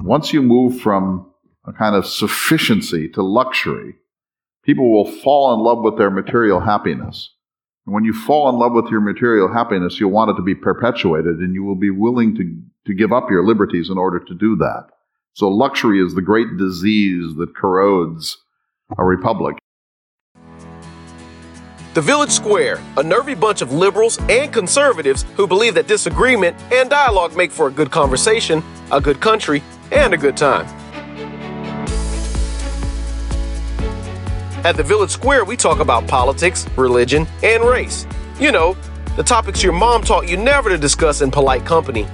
Once you move from a kind of sufficiency to luxury, people will fall in love with their material happiness. And when you fall in love with your material happiness, you'll want it to be perpetuated and you will be willing to, to give up your liberties in order to do that. So luxury is the great disease that corrodes a republic. The Village Square, a nervy bunch of liberals and conservatives who believe that disagreement and dialogue make for a good conversation, a good country, and a good time. At the Village Square, we talk about politics, religion, and race. You know, the topics your mom taught you never to discuss in polite company.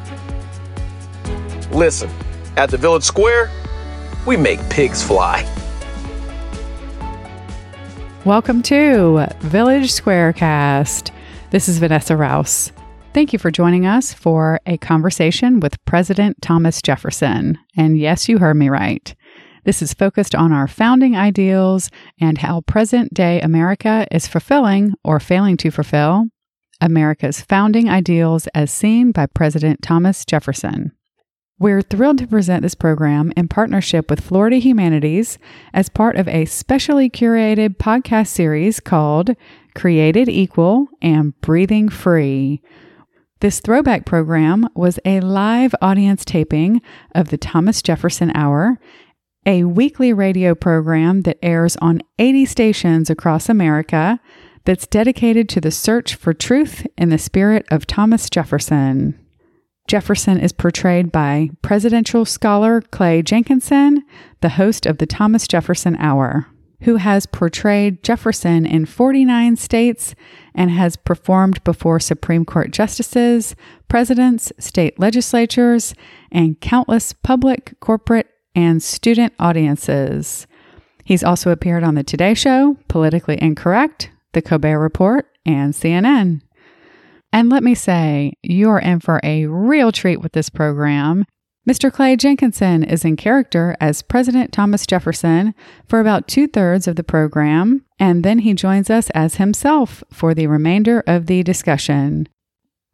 Listen, at the Village Square, we make pigs fly. Welcome to Village Squarecast. This is Vanessa Rouse. Thank you for joining us for a conversation with President Thomas Jefferson. And yes, you heard me right. This is focused on our founding ideals and how present day America is fulfilling or failing to fulfill America's founding ideals as seen by President Thomas Jefferson. We're thrilled to present this program in partnership with Florida Humanities as part of a specially curated podcast series called Created Equal and Breathing Free. This throwback program was a live audience taping of the Thomas Jefferson Hour, a weekly radio program that airs on 80 stations across America that's dedicated to the search for truth in the spirit of Thomas Jefferson. Jefferson is portrayed by presidential scholar Clay Jenkinson, the host of the Thomas Jefferson Hour, who has portrayed Jefferson in 49 states and has performed before Supreme Court justices, presidents, state legislatures, and countless public, corporate, and student audiences. He's also appeared on The Today Show, Politically Incorrect, The Colbert Report, and CNN. And let me say, you're in for a real treat with this program. Mr. Clay Jenkinson is in character as President Thomas Jefferson for about two thirds of the program, and then he joins us as himself for the remainder of the discussion.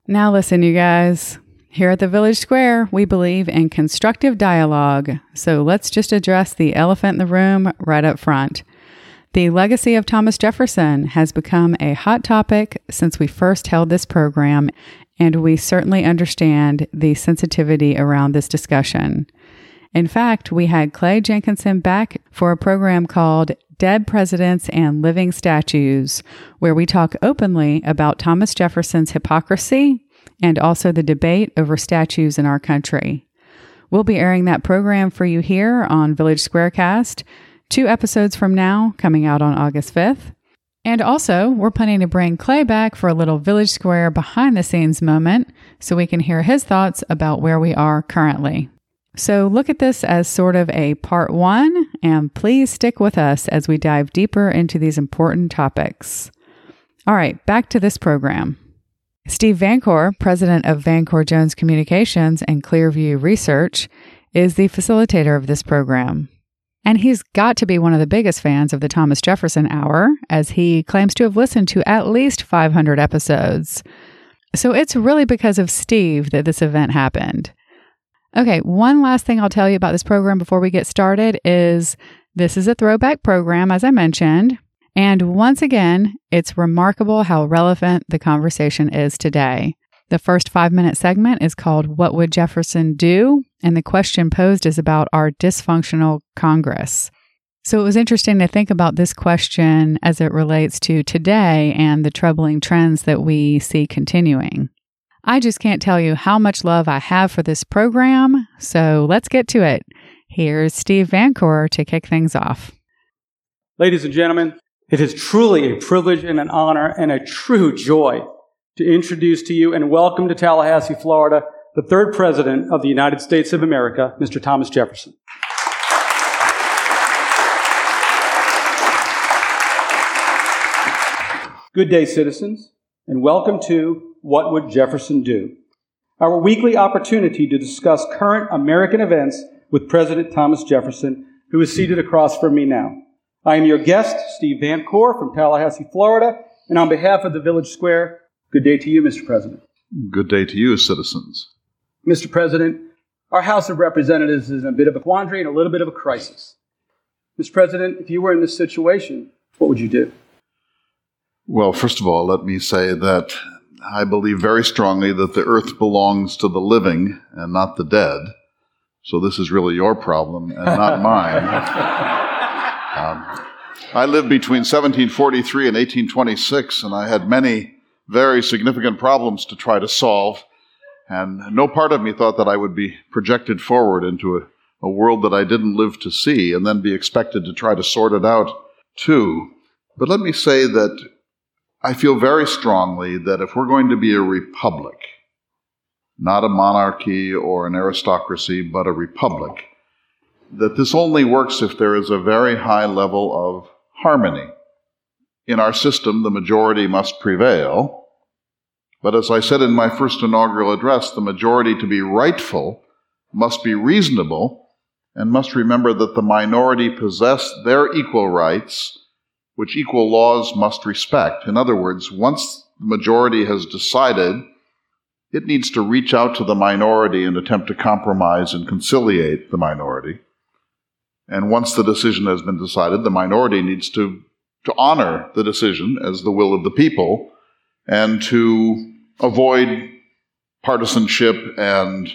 Now, listen, you guys. Here at the Village Square, we believe in constructive dialogue, so let's just address the elephant in the room right up front. The legacy of Thomas Jefferson has become a hot topic since we first held this program, and we certainly understand the sensitivity around this discussion. In fact, we had Clay Jenkinson back for a program called Dead Presidents and Living Statues, where we talk openly about Thomas Jefferson's hypocrisy and also the debate over statues in our country. We'll be airing that program for you here on Village Squarecast two episodes from now, coming out on August 5th. And also, we're planning to bring Clay back for a little Village Square behind the scenes moment so we can hear his thoughts about where we are currently. So, look at this as sort of a part one, and please stick with us as we dive deeper into these important topics. All right, back to this program. Steve Vancore, president of Vancore Jones Communications and Clearview Research, is the facilitator of this program. And he's got to be one of the biggest fans of the Thomas Jefferson Hour, as he claims to have listened to at least 500 episodes. So it's really because of Steve that this event happened. Okay, one last thing I'll tell you about this program before we get started is this is a throwback program, as I mentioned. And once again, it's remarkable how relevant the conversation is today. The first five minute segment is called What Would Jefferson Do? And the question posed is about our dysfunctional Congress. So it was interesting to think about this question as it relates to today and the troubling trends that we see continuing. I just can't tell you how much love I have for this program, so let's get to it. Here's Steve Vancore to kick things off. Ladies and gentlemen, it is truly a privilege and an honor and a true joy to introduce to you and welcome to Tallahassee, Florida, the third president of the United States of America, Mr. Thomas Jefferson. Good day, citizens, and welcome to What Would Jefferson Do? Our weekly opportunity to discuss current American events with President Thomas Jefferson, who is seated across from me now. I am your guest, Steve Van Vancore from Tallahassee, Florida, and on behalf of the Village Square, Good day to you, Mr. President. Good day to you, citizens. Mr. President, Our House of Representatives is in a bit of a quandary and a little bit of a crisis. Mr. President, if you were in this situation, what would you do? Well, first of all, let me say that I believe very strongly that the earth belongs to the living and not the dead. So this is really your problem and not mine. Um, I lived between 1743 and 1826, and I had many very significant problems to try to solve. And no part of me thought that I would be projected forward into a, a world that I didn't live to see and then be expected to try to sort it out too. But let me say that I feel very strongly that if we're going to be a republic, not a monarchy or an aristocracy, but a republic, that this only works if there is a very high level of harmony. In our system, the majority must prevail. But as I said in my first inaugural address, the majority to be rightful must be reasonable and must remember that the minority possess their equal rights which equal laws must respect. In other words, once the majority has decided, it needs to reach out to the minority and attempt to compromise and conciliate the minority. And once the decision has been decided, the minority needs to, to honor the decision as the will of the people and to avoid partisanship and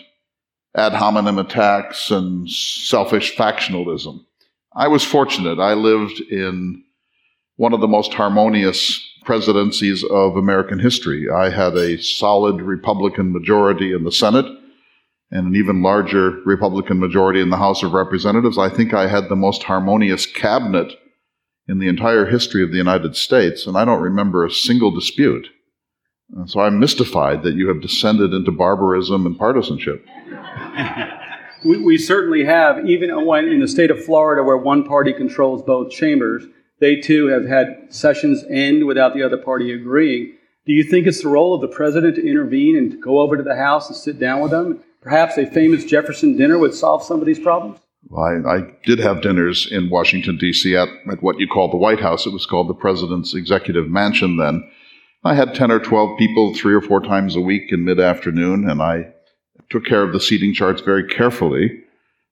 ad hominem attacks and selfish factionalism. I was fortunate. I lived in one of the most harmonious presidencies of American history. I had a solid Republican majority in the Senate and an even larger Republican majority in the House of Representatives. I think I had the most harmonious cabinet in the entire history of the United States, and I don't remember a single dispute. So I'm mystified that you have descended into barbarism and partisanship. we, we certainly have, even when in the state of Florida, where one party controls both chambers they too have had sessions end without the other party agreeing. Do you think it's the role of the president to intervene and to go over to the House and sit down with them? Perhaps a famous Jefferson dinner would solve some of these problems? Well, I, I did have dinners in Washington, D.C. At, at what you call the White House. It was called the President's Executive Mansion then. I had 10 or 12 people three or four times a week in mid afternoon, and I took care of the seating charts very carefully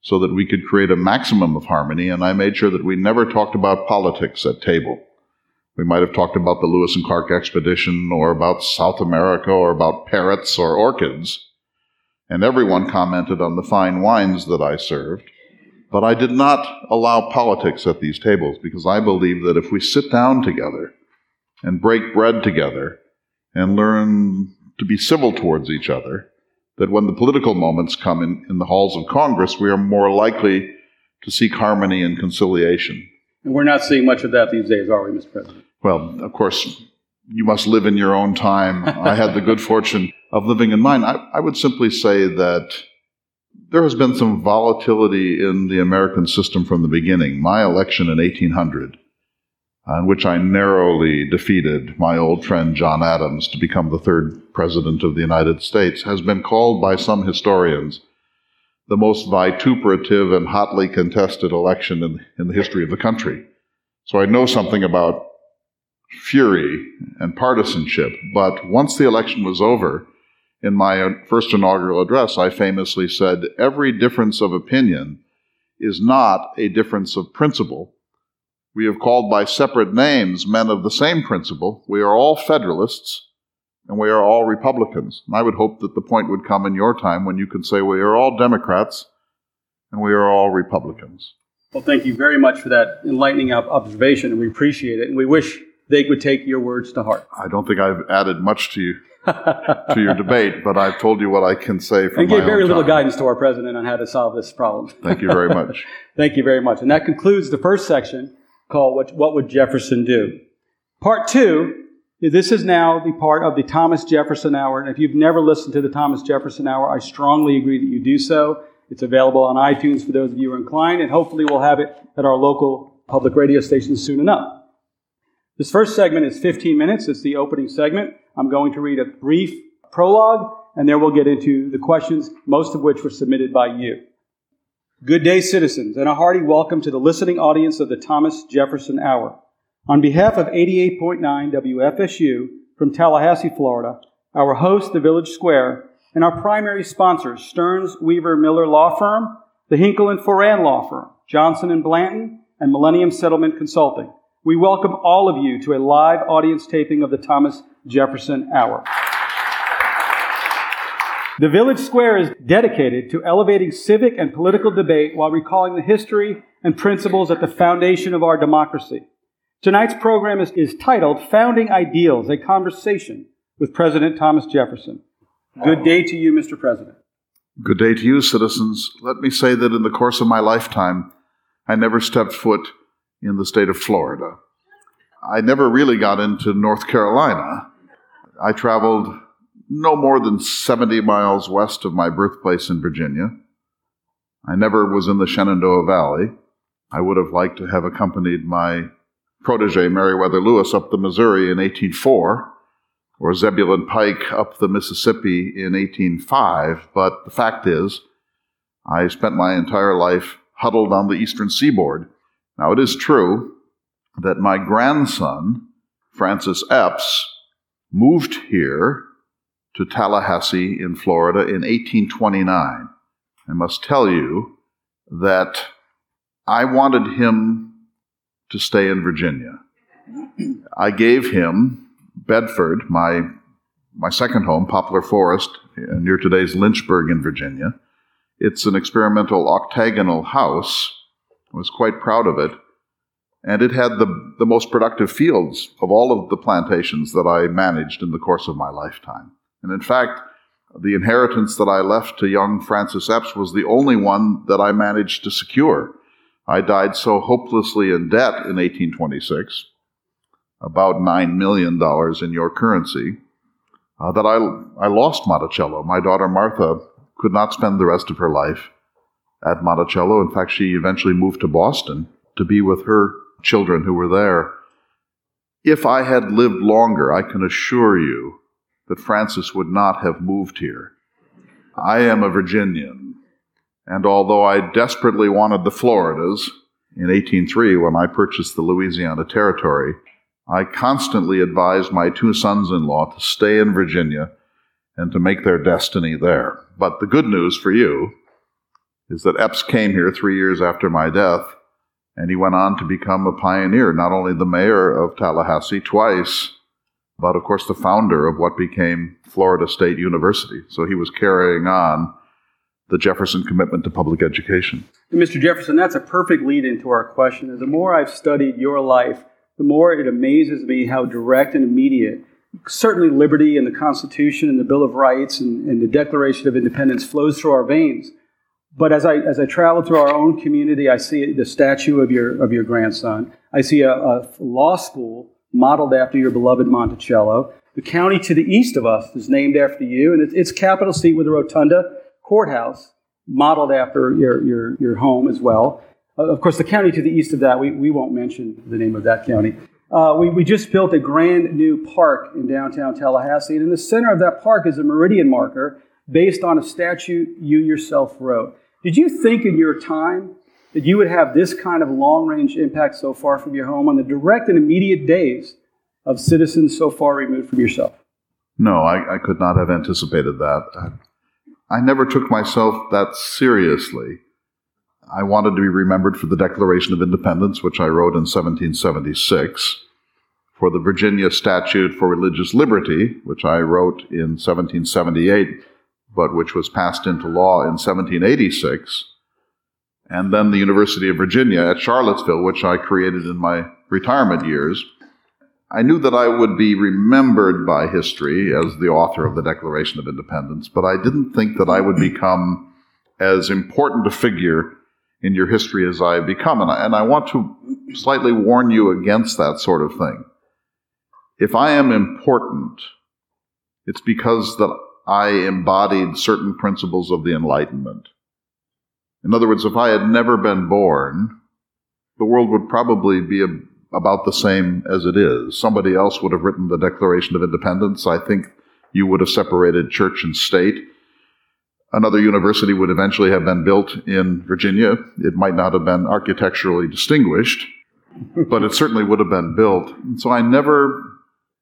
so that we could create a maximum of harmony, and I made sure that we never talked about politics at table. We might have talked about the Lewis and Clark expedition or about South America or about parrots or orchids, and everyone commented on the fine wines that I served. But I did not allow politics at these tables because I believe that if we sit down together and break bread together and learn to be civil towards each other, that when the political moments come in, in the halls of Congress, we are more likely to seek harmony and conciliation. And we're not seeing much of that these days, are we, Mr. President? Well, of course, you must live in your own time. I had the good fortune of living in mine. I, I would simply say that there has been some volatility in the American system from the beginning. My election in 1800 in which I narrowly defeated my old friend John Adams to become the third president of the United States, has been called by some historians the most vituperative and hotly contested election in, in the history of the country. So I know something about fury and partisanship, but once the election was over, in my first inaugural address, I famously said, every difference of opinion is not a difference of principle we have called by separate names men of the same principle. We are all Federalists and we are all Republicans. And I would hope that the point would come in your time when you could say we are all Democrats and we are all Republicans. Well, thank you very much for that enlightening observation, and we appreciate it. And we wish they would take your words to heart. I don't think I've added much to you. to your debate, but I've told you what I can say from and gave very little time. guidance to our president on how to solve this problem. Thank you very much. Thank you very much. And that concludes the first section called what, what Would Jefferson Do? Part two, this is now the part of the Thomas Jefferson Hour. And if you've never listened to the Thomas Jefferson Hour, I strongly agree that you do so. It's available on iTunes for those of you who are inclined, and hopefully we'll have it at our local public radio stations soon enough. This first segment is 15 minutes. It's the opening segment. I'm going to read a brief prologue, and then we'll get into the questions, most of which were submitted by you. Good day, citizens, and a hearty welcome to the listening audience of the Thomas Jefferson Hour. On behalf of 88.9 WFSU from Tallahassee, Florida, our host, the Village Square, and our primary sponsors, Stearns Weaver Miller Law Firm, the Hinkle and Foran Law Firm, Johnson and Blanton, and Millennium Settlement Consulting. We welcome all of you to a live audience taping of the Thomas Jefferson Hour. The Village Square is dedicated to elevating civic and political debate while recalling the history and principles at the foundation of our democracy. Tonight's program is, is titled Founding Ideals, a conversation with President Thomas Jefferson. Good day to you, Mr. President. Good day to you, citizens. Let me say that in the course of my lifetime, I never stepped foot in the state of Florida. I never really got into North Carolina. I traveled no more than 70 miles west of my birthplace in Virginia. I never was in the Shenandoah Valley. I would have liked to have accompanied my protege, Meriwether Lewis, up the Missouri in 1804, or Zebulon Pike up the Mississippi in 1805, but the fact is, I spent my entire life huddled on the eastern seaboard. Now, it is true that my grandson, Francis Eppes, moved here to Tallahassee in Florida in 1829. I must tell you that I wanted him to stay in Virginia. I gave him Bedford, my, my second home, Poplar Forest, uh, near today's Lynchburg in Virginia. It's an experimental octagonal house. I was quite proud of it. And it had the, the most productive fields of all of the plantations that I managed in the course of my lifetime. And in fact, the inheritance that I left to young Francis Eppes was the only one that I managed to secure. I died so hopelessly in debt in 1826, about $9 million in your currency, uh, that I, I lost Monticello. My daughter Martha could not spend the rest of her life at Monticello. In fact, she eventually moved to Boston to be with her children who were there. If I had lived longer, I can assure you that Francis would not have moved here. I am a Virginian, and although I desperately wanted the Floridas in 1803 when I purchased the Louisiana Territory, I constantly advised my two sons in law to stay in Virginia and to make their destiny there. But the good news for you is that Eppes came here three years after my death, and he went on to become a pioneer, not only the mayor of Tallahassee twice, but of course the founder of what became Florida State University. So he was carrying on the Jefferson commitment to public education. Mr. Jefferson, that's a perfect lead into our question. The more I've studied your life, the more it amazes me how direct and immediate certainly liberty and the Constitution and the Bill of Rights and, and, the Declaration of Independence flows through our veins. But as I as I travel through our own community, I see the statue of your of your grandson. I see a, a law school modeled after your beloved Monticello. The county to the east of us is named after you, and its capital seat with a rotunda courthouse modeled after your, your, your home as well. Uh, of course, the county to the east of that, we, we won't mention the name of that county. Uh, we, we just built a grand new park in downtown Tallahassee, and in the center of that park is a meridian marker based on a statute you yourself wrote. Did you think in your time that you would have this kind of long range impact so far from your home on the direct and immediate days of citizens so far removed from yourself? No, I, I could not have anticipated that. I, I never took myself that seriously. I wanted to be remembered for the Declaration of Independence, which I wrote in 1776, for the Virginia Statute for Religious Liberty, which I wrote in 1778, but which was passed into law in 1786 and then the University of Virginia at Charlottesville, which I created in my retirement years. I knew that I would be remembered by history as the author of the Declaration of Independence, but I didn't think that I would become as important a figure in your history as I have become. And I, and I want to slightly warn you against that sort of thing. If I am important, it's because that I embodied certain principles of the Enlightenment. In other words, if I had never been born, the world would probably be a, about the same as it is. Somebody else would have written the Declaration of Independence. I think you would have separated church and state. Another university would eventually have been built in Virginia. It might not have been architecturally distinguished, but it certainly would have been built. And so I never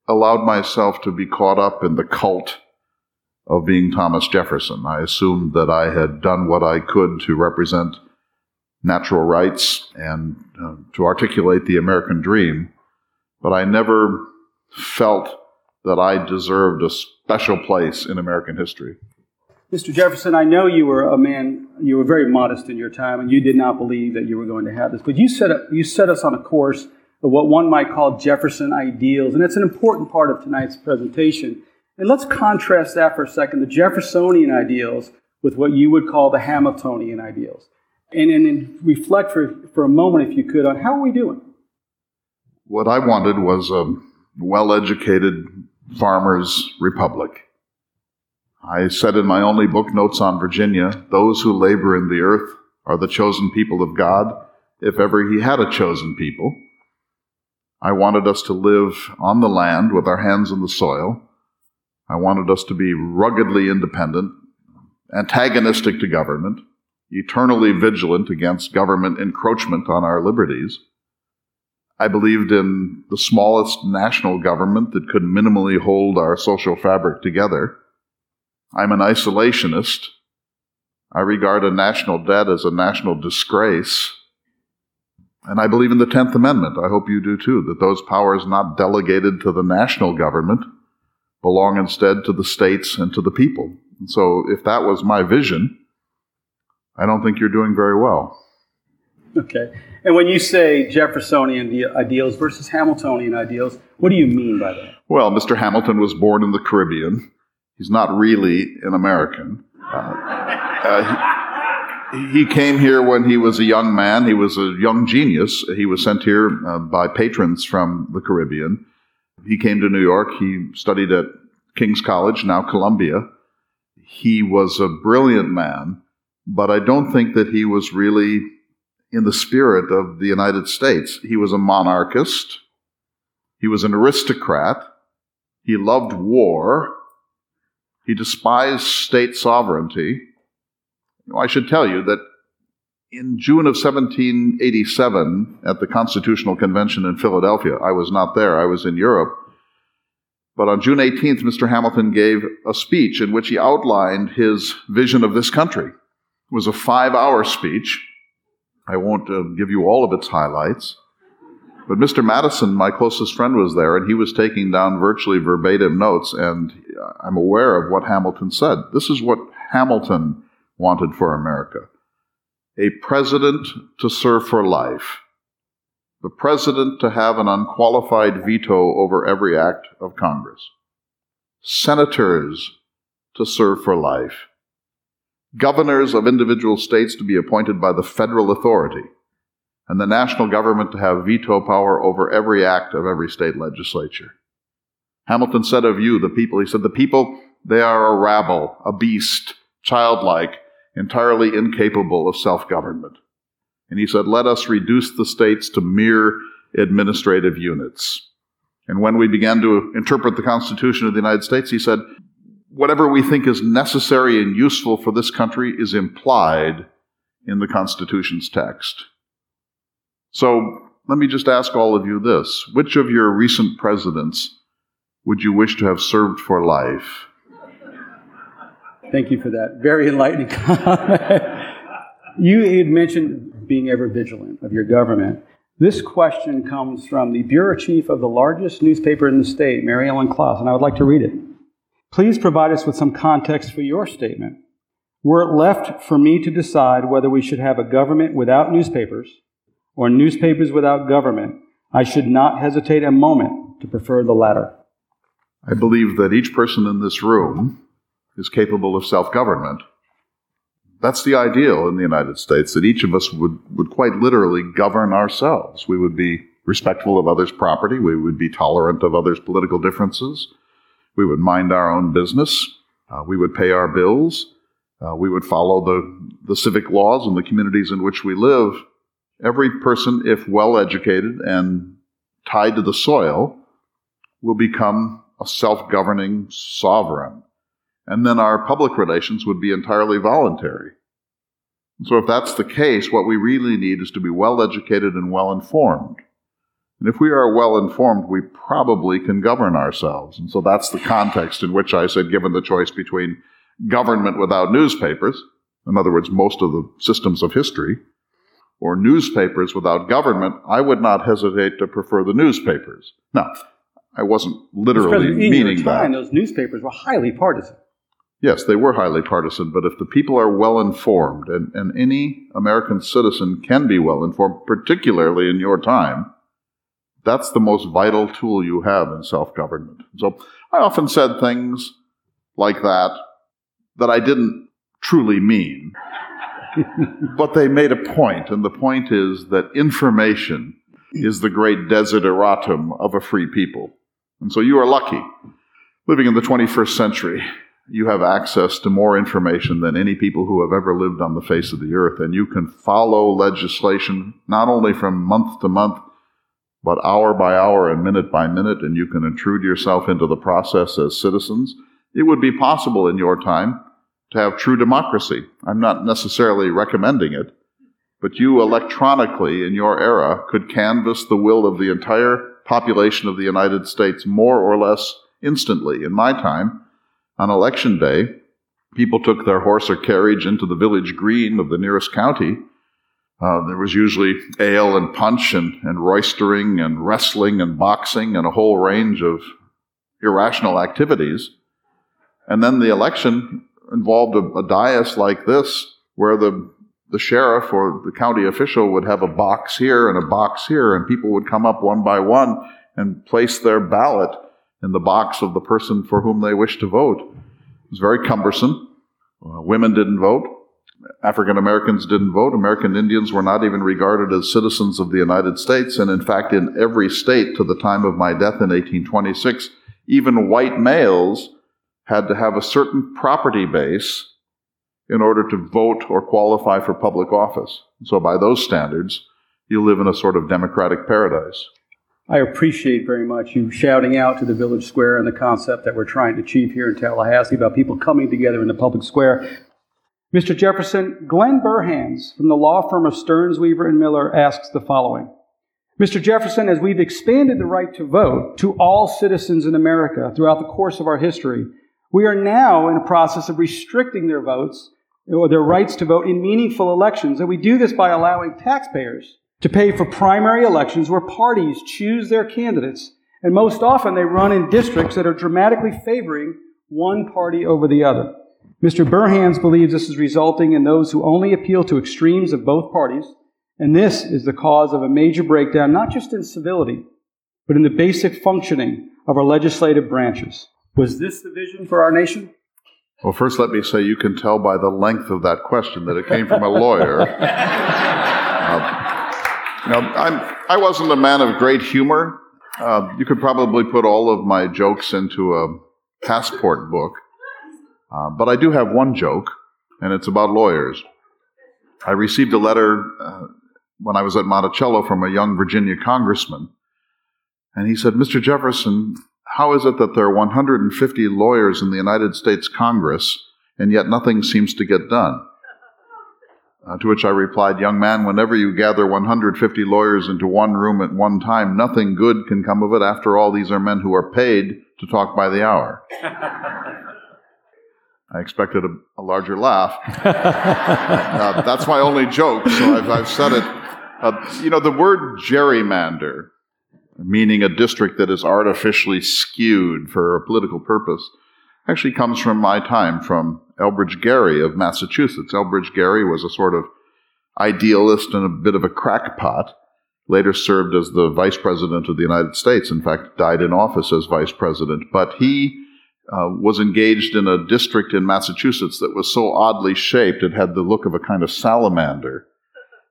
allowed myself to be caught up in the cult of being Thomas Jefferson. I assumed that I had done what I could to represent natural rights and uh, to articulate the American dream, but I never felt that I deserved a special place in American history. Mr. Jefferson, I know you were a man, you were very modest in your time, and you did not believe that you were going to have this, but you set, up, you set us on a course of what one might call Jefferson ideals, and it's an important part of tonight's presentation. And let's contrast that for a second the Jeffersonian ideals with what you would call the Hamiltonian ideals. And, and, reflect for, for a moment, if you could, on how are we doing? What I wanted was a well educated farmers' republic. I said in my only book, Notes on Virginia, those who labor in the earth are the chosen people of God, if ever he had a chosen people. I wanted us to live on the land with our hands in the soil. I wanted us to be ruggedly independent, antagonistic to government, eternally vigilant against government encroachment on our liberties. I believed in the smallest national government that could minimally hold our social fabric together. I'm an isolationist. I regard a national debt as a national disgrace. And I believe in the 10th Amendment. I hope you do too, that those powers not delegated to the national government belong instead to the states and to the people. And so if that was my vision, I don't think you're doing very well. Okay. And when you say Jeffersonian ideals versus Hamiltonian ideals, what do you mean by that? Well, Mr. Hamilton was born in the Caribbean. He's not really an American. Uh, uh, he, he, came here when he was a young man. He was a young genius. He was sent here uh, by patrons from the Caribbean. He came to New York. He studied at King's College, now Columbia. He was a brilliant man, but I don't think that he was really in the spirit of the United States. He was a monarchist. He was an aristocrat. He loved war. He despised state sovereignty. I should tell you that in June of 1787 at the Constitutional Convention in Philadelphia, I was not there, I was in Europe. But on June 18th, Mr. Hamilton gave a speech in which he outlined his vision of this country. It was a five hour speech. I won't uh, give you all of its highlights. But Mr. Madison, my closest friend, was there, and he was taking down virtually verbatim notes, and I'm aware of what Hamilton said. This is what Hamilton wanted for America a president to serve for life, the president to have an unqualified veto over every act of Congress, senators to serve for life, governors of individual states to be appointed by the federal authority, and the national government to have veto power over every act of every state legislature. Hamilton said of you, the people, he said, the people, they are a rabble, a beast, childlike, entirely incapable of self government. And he said, let us reduce the states to mere administrative units. And when we began to interpret the Constitution of the United States, he said, whatever we think is necessary and useful for this country is implied in the Constitution's text. So let me just ask all of you this. Which of your recent presidents would you wish to have served for life? Thank you for that. Very enlightening comment. you had mentioned being ever vigilant of your government. This question comes from the bureau chief of the largest newspaper in the state, Mary Ellen Klas, and I would like to read it. Please provide us with some context for your statement. Were it left for me to decide whether we should have a government without newspapers or newspapers without government, I should not hesitate a moment to prefer the latter. I believe that each person in this room is capable of self government. That's the ideal in the United States, that each of us would, would quite literally govern ourselves. We would be respectful of others' property, we would be tolerant of others' political differences, we would mind our own business, uh, we would pay our bills, uh, we would follow the, the civic laws in the communities in which we live, every person, if well educated and tied to the soil, will become a self governing sovereign. And then our public relations would be entirely voluntary. So, if that's the case, what we really need is to be well educated and well informed. And if we are well informed, we probably can govern ourselves. And so that's the context in which I said, given the choice between government without newspapers, in other words, most of the systems of history, or newspapers without government, I would not hesitate to prefer the newspapers. Now, I wasn't literally in meaning time, that. those newspapers were highly partisan. Yes, they were highly partisan, but if the people are well informed, and, and any American citizen can be well informed, particularly in your time, that's the most vital tool you have in self government. So I often said things like that that I didn't truly mean, but they made a point, and the point is that information is the great desideratum of a free people. And so you are lucky. Living in the 21st century, you have access to more information than any people who have ever lived on the face of the earth, and you can follow legislation not only from month to month, but hour by hour and minute by minute, and you can intrude yourself into the process as citizens. It would be possible in your time to have true democracy. I'm not necessarily recommending it, but you electronically in your era could canvass the will of the entire population of the United States more or less instantly. In my time, on election day, people took their horse or carriage into the village green of the nearest county. Uh, there was usually ale and punch and, and roistering and wrestling and boxing and a whole range of irrational activities. And then the election involved a, a dais like this, where the the sheriff or the county official would have a box here and a box here, and people would come up one by one and place their ballot in the box of the person for whom they wished to vote. It was very cumbersome. Uh, women didn't vote. African Americans didn't vote. American Indians were not even regarded as citizens of the United States. And in fact, in every state to the time of my death in 1826, even white males had to have a certain property base in order to vote or qualify for public office. So, by those standards, you live in a sort of democratic paradise. I appreciate very much you shouting out to the village square and the concept that we're trying to achieve here in Tallahassee about people coming together in the public square. Mr. Jefferson, Glenn Burhans from the law firm of Stearns, Weaver, and Miller asks the following. Mr. Jefferson, as we've expanded the right to vote to all citizens in America throughout the course of our history, we are now in a process of restricting their votes or their rights to vote in meaningful elections. And we do this by allowing taxpayers to pay for primary elections where parties choose their candidates. And most often they run in districts that are dramatically favoring one party over the other. Mr. Burhans believes this is resulting in those who only appeal to extremes of both parties. And this is the cause of a major breakdown, not just in civility, but in the basic functioning of our legislative branches. Was this the vision for our nation? Well, first, let me say you can tell by the length of that question that it came from a lawyer. uh, know, I'm, I wasn't a man of great humor. Uh, you could probably put all of my jokes into a passport book. Uh, but I do have one joke, and it's about lawyers. I received a letter uh, when I was at Monticello from a young Virginia congressman, and he said, Mr. Jefferson, how is it that there are 150 lawyers in the United States Congress and yet nothing seems to get done? Uh, to which I replied, Young man, whenever you gather 150 lawyers into one room at one time, nothing good can come of it. After all, these are men who are paid to talk by the hour. I expected a, a larger laugh. uh, that's my only joke, so I've, I've said it. Uh, you know, the word gerrymander meaning a district that is artificially skewed for a political purpose, actually comes from my time, from Elbridge Gerry of Massachusetts. Elbridge Gerry was a sort of idealist and a bit of a crackpot. Later served as the vice president of the United States. In fact, died in office as vice president. But he uh, was engaged in a district in Massachusetts that was so oddly shaped, it had the look of a kind of salamander.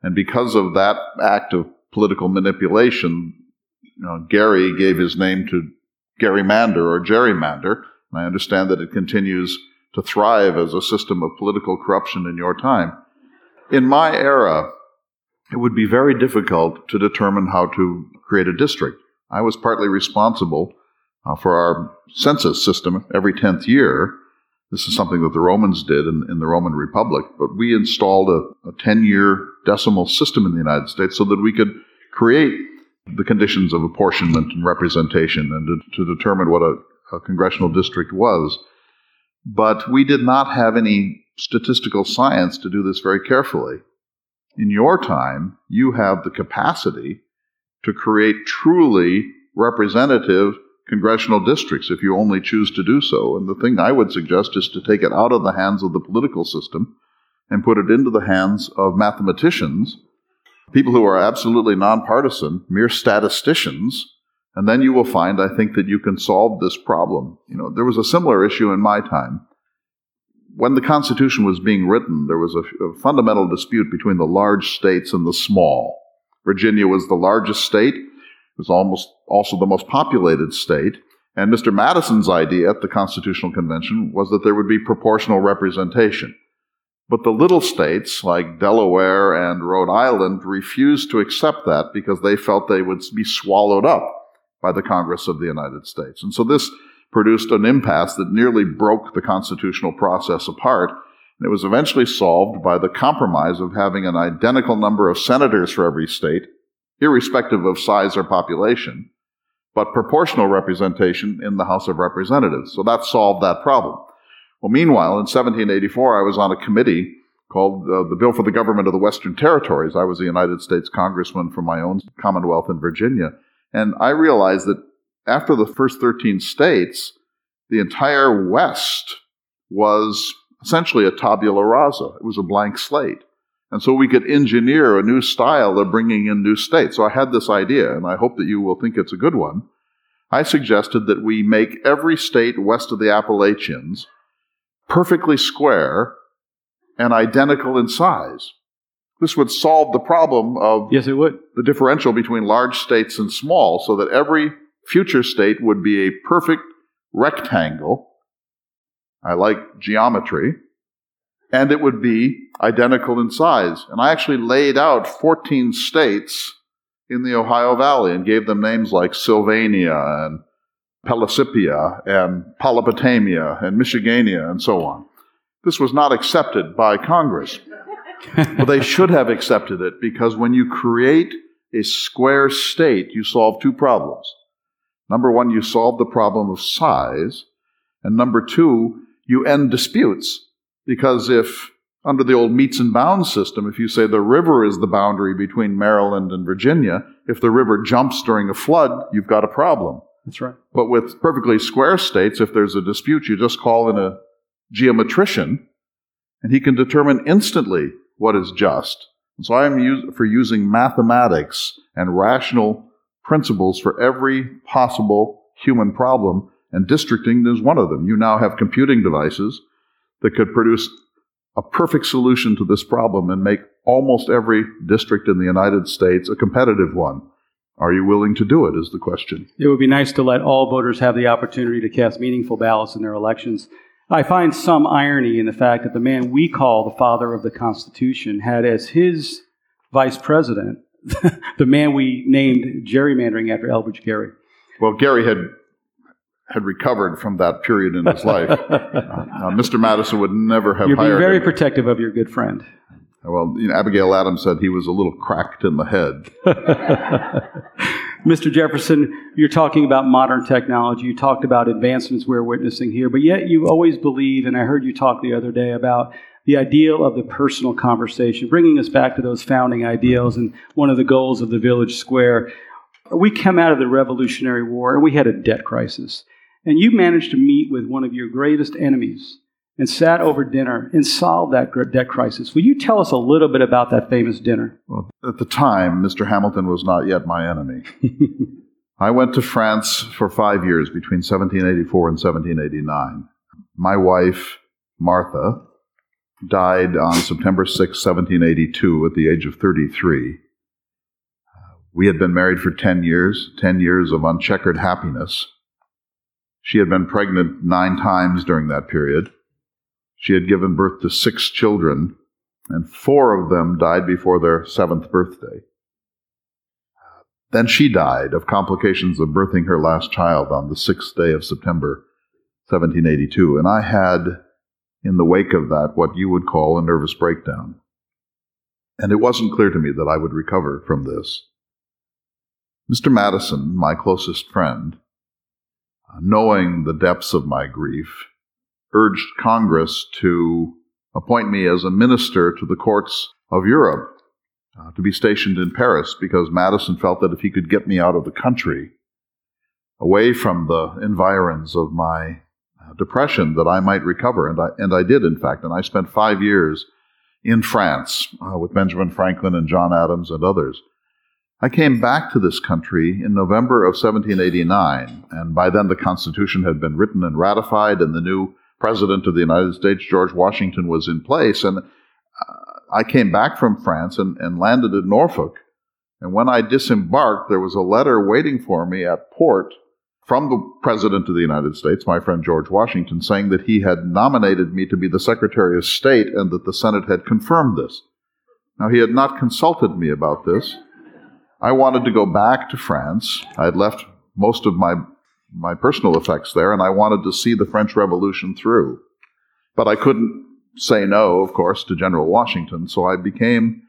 And because of that act of political manipulation, you know, Gerry gave his name to gerrymander or gerrymander. And I understand that it continues to thrive as a system of political corruption in your time. In my era, it would be very difficult to determine how to create a district. I was partly responsible uh, for our census system every 10th year. This is something that the Romans did in, in the Roman Republic, but we installed a 10 year decimal system in the United States so that we could create the conditions of apportionment and representation and to, to determine what a, a congressional district was. But we did not have any statistical science to do this very carefully. In your time, you have the capacity to create truly representative congressional districts if you only choose to do so. And the thing I would suggest is to take it out of the hands of the political system and put it into the hands of mathematicians, people who are absolutely nonpartisan, mere statisticians. And then you will find, I think, that you can solve this problem. You know, there was a similar issue in my time. When the Constitution was being written, there was a, a fundamental dispute between the large states and the small. Virginia was the largest state, it was almost also the most populated state. And Mr. Madison's idea at the Constitutional Convention was that there would be proportional representation. But the little states like Delaware and Rhode Island refused to accept that because they felt they would be swallowed up by the Congress of the United States. And so this produced an impasse that nearly broke the constitutional process apart. And it was eventually solved by the compromise of having an identical number of senators for every state irrespective of size or population, but proportional representation in the House of Representatives. So that solved that problem. Well, meanwhile, in 1784, I was on a committee called uh, the Bill for the Government of the Western Territories. I was a United States congressman from my own Commonwealth in Virginia. And I realized that after the first 13 states, the entire West was essentially a tabula rasa. It was a blank slate. And so we could engineer a new style of bringing in new states. So I had this idea, and I hope that you will think it's a good one. I suggested that we make every state west of the Appalachians perfectly square and identical in size. This would solve the problem of yes, it would. the differential between large states and small, so that every future state would be a perfect rectangle. I like geometry and it would be identical in size. And I actually laid out 14 states in the Ohio Valley and gave them names like Sylvania and Pellissippi and Polypotamia and Michigania and so on. This was not accepted by Congress. But they should have accepted it because when you create a square state, you solve two problems. Number one, you solve the problem of size. And number two, you end disputes. Because if, under the old metes and bounds system, if you say the river is the boundary between Maryland and Virginia, if the river jumps during a flood, you've got a problem. That's right. But with perfectly square states, if there's a dispute, you just call in a geometrician, and he can determine instantly what is just. And so I am for using mathematics and rational principles for every possible human problem, and districting is one of them. You now have computing devices that could produce a perfect solution to this problem and make almost every district in the United States a competitive one. Are you willing to do it? Is the question. It would be nice to let all voters have the opportunity to cast meaningful ballots in their elections. I find some irony in the fact that the man we call the father of the Constitution had as his vice president the man we named gerrymandering after Elbridge Gerry. Well, Gerry had had recovered from that period in his life. uh, Mr. Madison would never have You're hired very him. protective of your good friend. Well, you know, Abigail Adams said he was a little cracked in the head. Mr. Jefferson, you're talking about modern technology. You talked about advancements we're witnessing here, but yet you always believe, and I heard you talk the other day about the ideal of the personal conversation, bringing us back to those founding ideals and one of the goals of the Village Square. We come out of the Revolutionary War and we had a debt crisis. And you managed to meet with one of your greatest enemies and sat over dinner and solved that debt crisis. Will you tell us a little bit about that famous dinner? Well, at the time, Mr. Hamilton was not yet my enemy. I went to France for five years between 1784 and 1789. My wife, Martha, died on September 6, 1782, at the age of 33. We had been married for 10 years, 10 years of uncheckered happiness. She had been pregnant nine times during that period. She had given birth to six children, and four of them died before their seventh birthday. Then she died of complications of birthing her last child on the sixth day of September 1782. And I had, in the wake of that, what you would call a nervous breakdown. And it wasn't clear to me that I would recover from this. Mr. Madison, my closest friend, knowing the depths of my grief, urged Congress to appoint me as a minister to the courts of Europe uh, to be stationed in Paris because Madison felt that if he could get me out of the country, away from the environs of my uh, depression, that I might recover. And I, and I did, in fact. And I spent five years in France uh, with Benjamin Franklin and John Adams and others. I came back to this country in November of 1789, and by then the Constitution had been written and ratified, and the new President of the United States, George Washington, was in place. And uh, I came back from France and, and landed at Norfolk. And when I disembarked, there was a letter waiting for me at port from the President of the United States, my friend George Washington, saying that he had nominated me to be the Secretary of State and that the Senate had confirmed this. Now, he had not consulted me about this. I wanted to go back to France. I had left most of my, my personal effects there, and I wanted to see the French Revolution through. But I couldn't say no, of course, to General Washington, so I became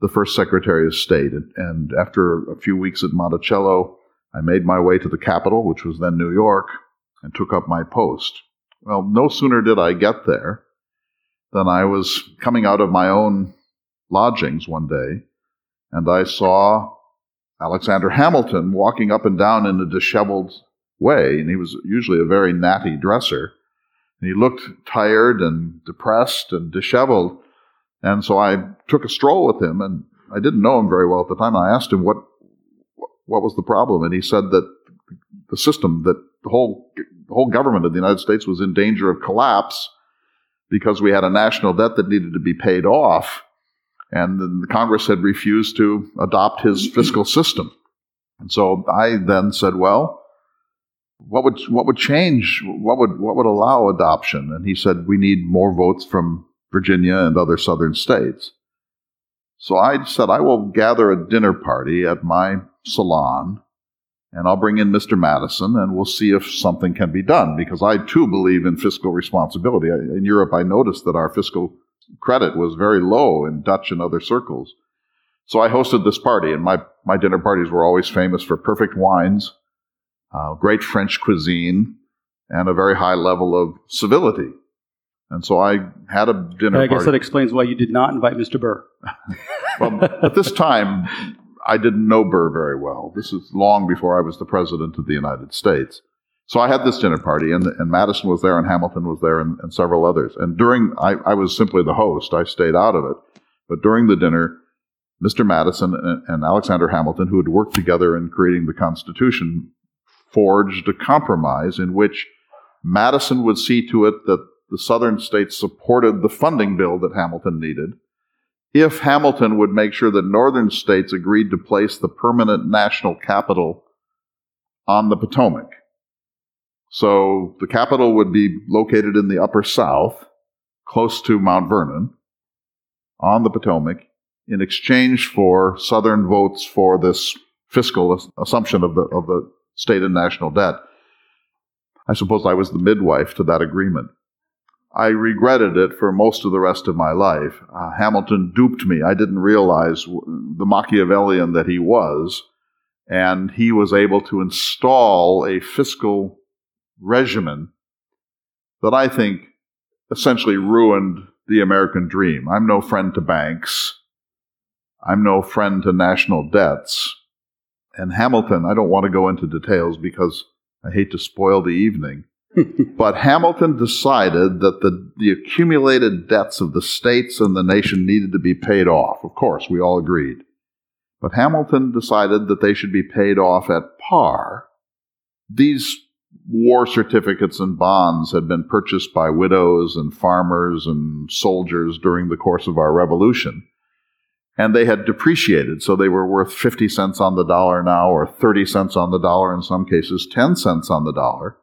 the first Secretary of State. And after a few weeks at Monticello, I made my way to the capital, which was then New York, and took up my post. Well, no sooner did I get there than I was coming out of my own lodgings one day and I saw Alexander Hamilton walking up and down in a disheveled way, and he was usually a very natty dresser. And he looked tired and depressed and disheveled. And so I took a stroll with him, and I didn't know him very well at the time. I asked him what what was the problem, and he said that the system, that the whole the whole government of the United States was in danger of collapse because we had a national debt that needed to be paid off and the Congress had refused to adopt his mm-hmm. fiscal system. And so I then said, well, what would what would change? What would what would allow adoption? And he said, we need more votes from Virginia and other southern states. So I said, I will gather a dinner party at my salon, and I'll bring in Mr. Madison, and we'll see if something can be done. Because I too believe in fiscal responsibility. In Europe, I noticed that our fiscal credit was very low in Dutch and other circles. So I hosted this party, and my, my dinner parties were always famous for perfect wines, uh, great French cuisine, and a very high level of civility. And so I had a dinner I guess party. that explains why you did not invite Mr. Burr. well, at this time, I didn't know Burr very well. This is long before I was the President of the United States. So I had this dinner party, and, and Madison was there, and Hamilton was there, and, and several others. And during, I, I, was simply the host. I stayed out of it. But during the dinner, Mr. Madison and, and Alexander Hamilton, who had worked together in creating the Constitution, forged a compromise in which Madison would see to it that the southern states supported the funding bill that Hamilton needed. If Hamilton would make sure that northern states agreed to place the permanent national capital on the Potomac. So the capital would be located in the upper south, close to Mount Vernon, on the Potomac, in exchange for southern votes for this fiscal assumption of the, of the state and national debt. I suppose I was the midwife to that agreement. I regretted it for most of the rest of my life. Uh, Hamilton duped me. I didn't realize the Machiavellian that he was, and he was able to install a fiscal regimen that I think essentially ruined the American dream. I'm no friend to banks. I'm no friend to national debts. And Hamilton, I don't want to go into details because I hate to spoil the evening. but Hamilton decided that the, the accumulated debts of the states and the nation needed to be paid off. Of course, we all agreed. But Hamilton decided that they should be paid off at par. These war certificates and bonds had been purchased by widows and farmers and soldiers during the course of our revolution. And they had depreciated, so they were worth 50 cents on the dollar now, or 30 cents on the dollar, in some cases 10 cents on the dollar.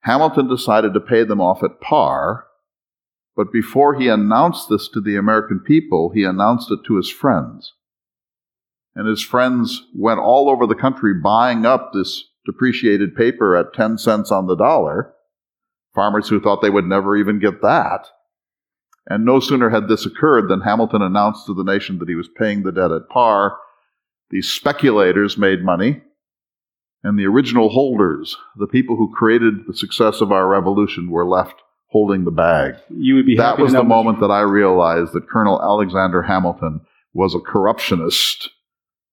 Hamilton decided to pay them off at par, but before he announced this to the American people, he announced it to his friends. And his friends went all over the country buying up this depreciated paper at 10 cents on the dollar, farmers who thought they would never even get that. And no sooner had this occurred than Hamilton announced to the nation that he was paying the debt at par. These speculators made money, and the original holders, the people who created the success of our revolution, were left holding the bag. You would be That was the moment that I realized that Colonel Alexander Hamilton was a corruptionist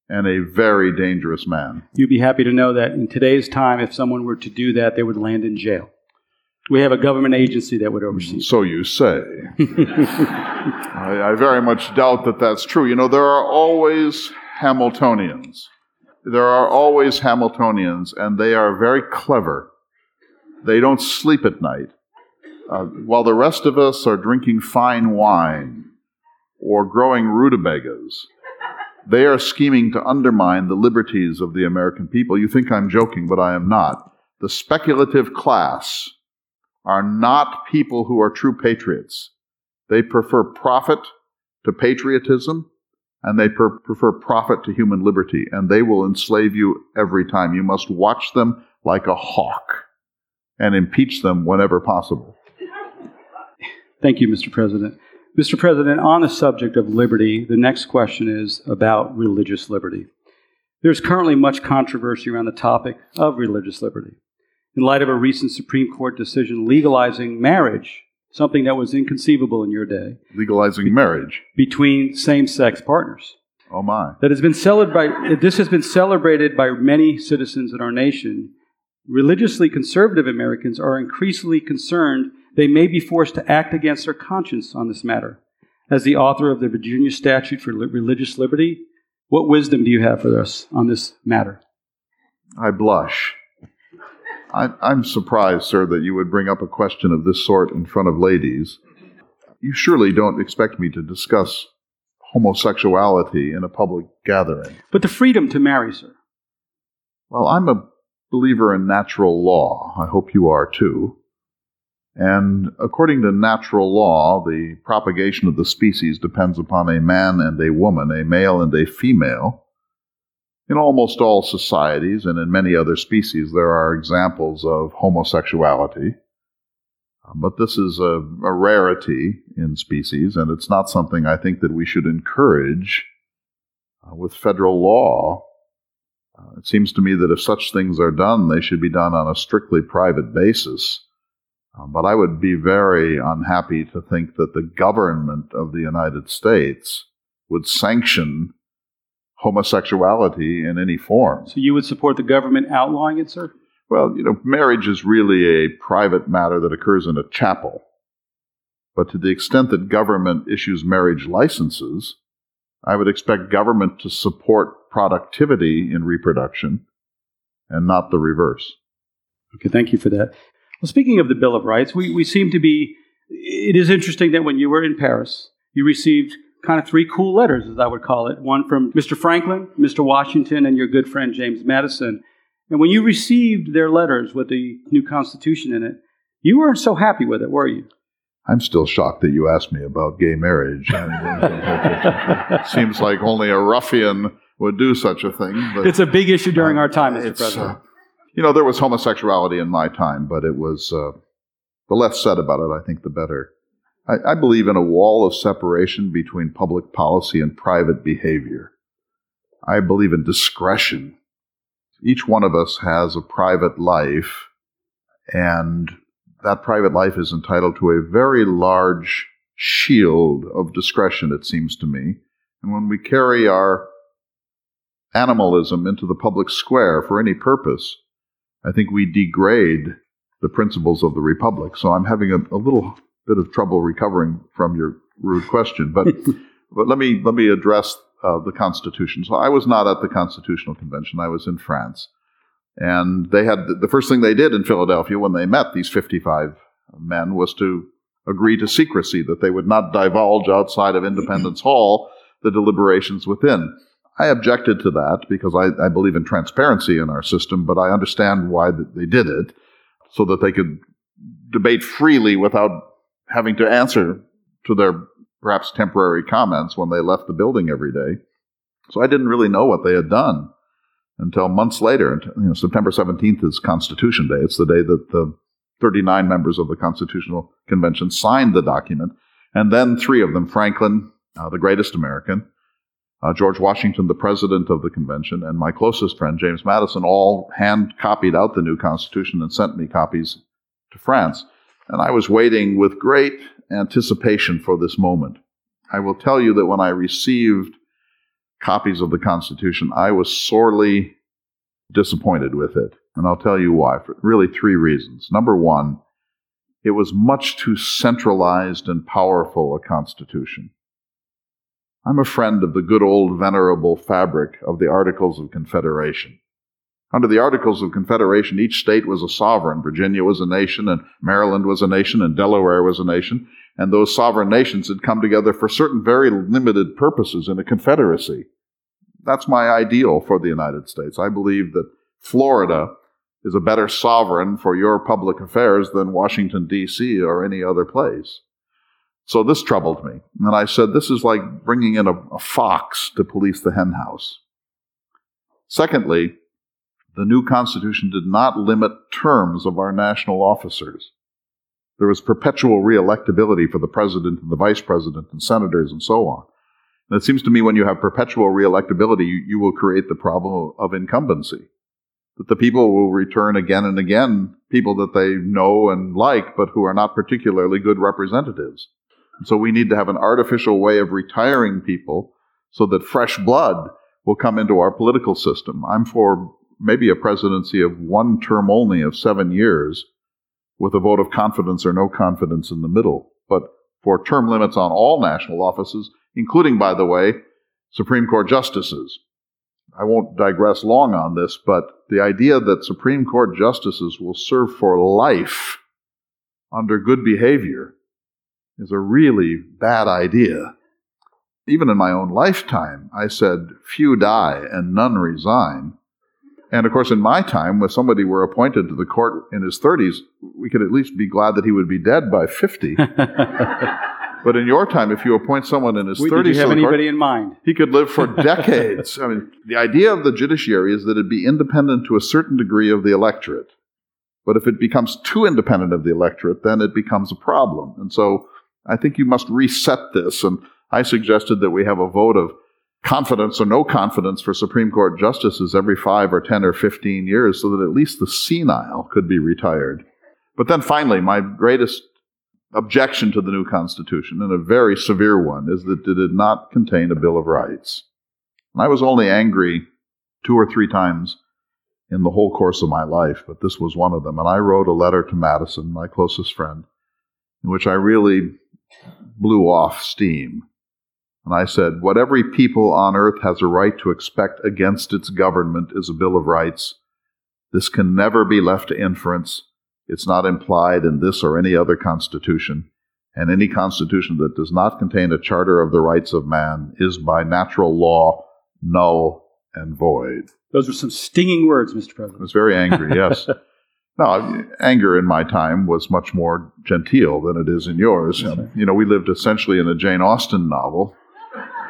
and a very dangerous man. You'd be happy to know that in today's time, if someone were to do that, they would land in jail. We have a government agency that would oversee. So you say. I, I very much doubt that that's true. You know, there are always Hamiltonians. There are always Hamiltonians, and they are very clever. They don't sleep at night. Uh, while the rest of us are drinking fine wine or growing rutabagas, they are scheming to undermine the liberties of the American people. You think I'm joking, but I am not. The speculative class are not people who are true patriots. They prefer profit to patriotism, and they per- prefer profit to human liberty, and they will enslave you every time. You must watch them like a hawk and impeach them whenever possible. Thank you, Mr. President. Mr. President, on the subject of liberty, the next question is about religious liberty. There's currently much controversy around the topic of religious liberty. In light of a recent Supreme Court decision legalizing marriage, something that was inconceivable in your day, Legalizing marriage. between same sex partners. Oh my. that has been celebrated. This has been celebrated by many citizens in our nation. Religiously conservative Americans are increasingly concerned they may be forced to act against their conscience on this matter. As the author of the Virginia Statute for Religious Liberty, what wisdom do you have for us on this matter? I blush. I, I'm surprised, sir, that you would bring up a question of this sort in front of ladies. You surely don't expect me to discuss homosexuality in a public gathering. But the freedom to marry, sir. Well, I'm a believer in natural law. I hope you are too. And according to natural law, the propagation of the species depends upon a man and a woman, a male and a female. In almost all societies and in many other species, there are examples of homosexuality. Uh, But this is a, a rarity in species, and it's not something I think that we should encourage uh, with federal law. Uh, it seems to me that if such things are done, they should be done on a strictly private basis. But I would be very unhappy to think that the government of the United States would sanction homosexuality in any form. So you would support the government outlawing it, sir? Well, you know, marriage is really a private matter that occurs in a chapel. But to the extent that government issues marriage licenses, I would expect government to support productivity in reproduction and not the reverse. Okay, thank you for that. Well, speaking of the Bill of Rights, we, we seem to be. It is interesting that when you were in Paris, you received kind of three cool letters, as I would call it one from Mr. Franklin, Mr. Washington, and your good friend James Madison. And when you received their letters with the new Constitution in it, you weren't so happy with it, were you? I'm still shocked that you asked me about gay marriage. Seems like only a ruffian would do such a thing. But It's a big issue during our time, Mr. President. uh, you know, there was homosexuality in my time, but it was uh, the less said about it, I think, the better. I, I believe in a wall of separation between public policy and private behavior. I believe in discretion. Each one of us has a private life, and that private life is entitled to a very large shield of discretion, it seems to me. And when we carry our animalism into the public square for any purpose, I think we degrade the principles of the republic. So I'm having a, a little bit of trouble recovering from your rude question, but but let me let me address uh, the Constitution. So I was not at the Constitutional Convention. I was in France, and they had the first thing they did in Philadelphia when they met these 55 men was to agree to secrecy that they would not divulge outside of Independence Hall the deliberations within. I objected to that because I, I believe in transparency in our system, but I understand why they did it so that they could debate freely without having to answer to their perhaps temporary comments when they left the building every day. So I didn't really know what they had done until months later. You know, September 17th is Constitution Day. It's the day that the 39 members of the Constitutional Convention signed the document. And then three of them, Franklin, uh, the greatest American, uh, George Washington, the president of the convention, and my closest friend, James Madison, all hand copied out the new Constitution and sent me copies to France. And I was waiting with great anticipation for this moment. I will tell you that when I received copies of the Constitution, I was sorely disappointed with it. And I'll tell you why. For really three reasons. Number one, it was much too centralized and powerful a Constitution. I'm a friend of the good old venerable fabric of the Articles of Confederation. Under the Articles of Confederation, each state was a sovereign. Virginia was a nation, and Maryland was a nation, and Delaware was a nation. And those sovereign nations had come together for certain very limited purposes in a confederacy. That's my ideal for the United States. I believe that Florida is a better sovereign for your public affairs than Washington, D.C. or any other place. So this troubled me. And I said, this is like bringing in a, a fox to police the henhouse. Secondly, the new Constitution did not limit terms of our national officers. There was perpetual reelectability for the president and the vice president and senators and so on. And it seems to me when you have perpetual reelectability, you, you will create the problem of incumbency. That the people will return again and again people that they know and like, but who are not particularly good representatives. So we need to have an artificial way of retiring people so that fresh blood will come into our political system. I'm for maybe a presidency of one term only of seven years with a vote of confidence or no confidence in the middle. But for term limits on all national offices, including, by the way, Supreme Court justices. I won't digress long on this, but the idea that Supreme Court justices will serve for life under good behavior is a really bad idea. Even in my own lifetime, I said, few die and none resign. And of course, in my time, when somebody were appointed to the court in his 30s, we could at least be glad that he would be dead by 50. but in your time, if you appoint someone in his We- 30s, Did you have the court, anybody in mind? he could live for decades. I mean, the idea of the judiciary is that it be independent to a certain degree of the electorate. But if it becomes too independent of the electorate, then it becomes a problem. And so I think you must reset this. And I suggested that we have a vote of confidence or no confidence for Supreme Court justices every five or 10 or 15 years so that at least the senile could be retired. But then finally, my greatest objection to the new Constitution, and a very severe one, is that it did not contain a Bill of Rights. And I was only angry two or three times in the whole course of my life, but this was one of them. And I wrote a letter to Madison, my closest friend, in which I really blew off steam. And I said, What every people on earth has a right to expect against its government is a Bill of Rights. This can never be left to inference. It's not implied in this or any other constitution. And any constitution that does not contain a charter of the rights of man is by natural law null and void. Those are some stinging words, Mr. President. I was very angry, yes. no, anger in my time was much more genteel than it is in yours. Right. You know, we lived essentially in a Jane Austen novel.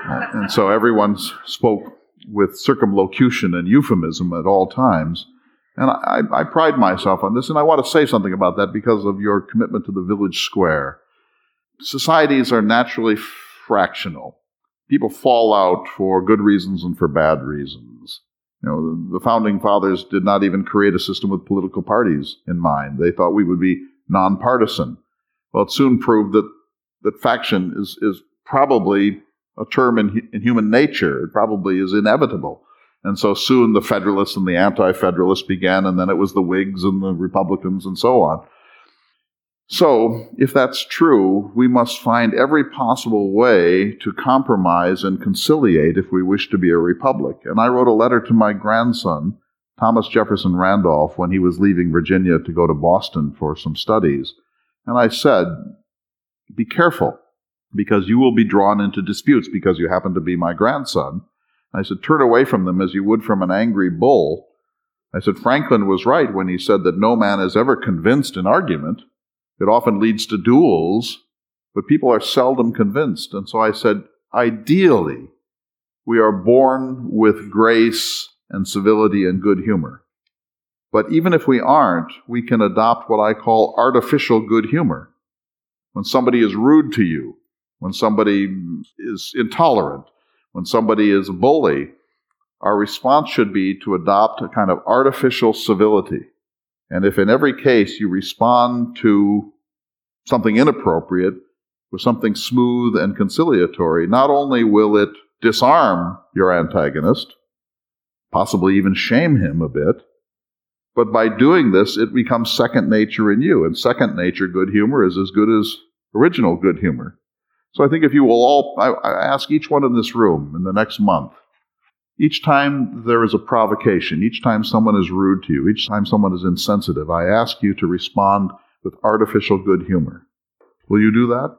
And so everyone spoke with circumlocution and euphemism at all times. And I, I pride myself on this, and I want to say something about that because of your commitment to the village square. Societies are naturally fractional. People fall out for good reasons and for bad reasons. You know, the founding fathers did not even create a system with political parties in mind. They thought we would be nonpartisan. Well, it soon proved that, that faction is, is probably a term in, in human nature. It probably is inevitable. And so soon the Federalists and the Anti Federalists began, and then it was the Whigs and the Republicans and so on. So, if that's true, we must find every possible way to compromise and conciliate if we wish to be a republic. And I wrote a letter to my grandson, Thomas Jefferson Randolph, when he was leaving Virginia to go to Boston for some studies. And I said, Be careful, because you will be drawn into disputes because you happen to be my grandson. I said, Turn away from them as you would from an angry bull. I said, Franklin was right when he said that no man is ever convinced in argument. It often leads to duels, but people are seldom convinced. And so I said, ideally, we are born with grace and civility and good humor. But even if we aren't, we can adopt what I call artificial good humor. When somebody is rude to you, when somebody is intolerant, when somebody is a bully, our response should be to adopt a kind of artificial civility. And if in every case you respond to something inappropriate with something smooth and conciliatory, not only will it disarm your antagonist, possibly even shame him a bit, but by doing this, it becomes second nature in you. And second nature good humor is as good as original good humor. So I think if you will all, I, I ask each one in this room in the next month, each time there is a provocation, each time someone is rude to you, each time someone is insensitive, I ask you to respond with artificial good humor. Will you do that?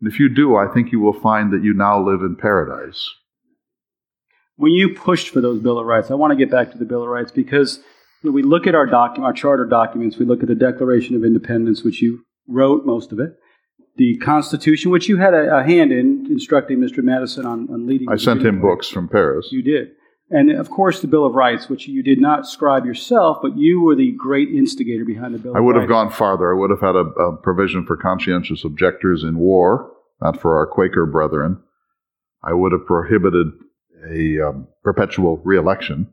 And if you do, I think you will find that you now live in paradise. When you pushed for those Bill of Rights, I want to get back to the Bill of Rights because when we look at our document, our charter documents, we look at the Declaration of Independence, which you wrote most of it, the Constitution, which you had a, a hand in instructing Mr. Madison on, on leading. I sent him books from Paris. You did. And of course, the Bill of Rights, which you did not scribe yourself, but you were the great instigator behind the Bill I would have gone farther. I would have had a, a provision for conscientious objectors in war, not for our Quaker brethren. I would have prohibited a um, perpetual reelection,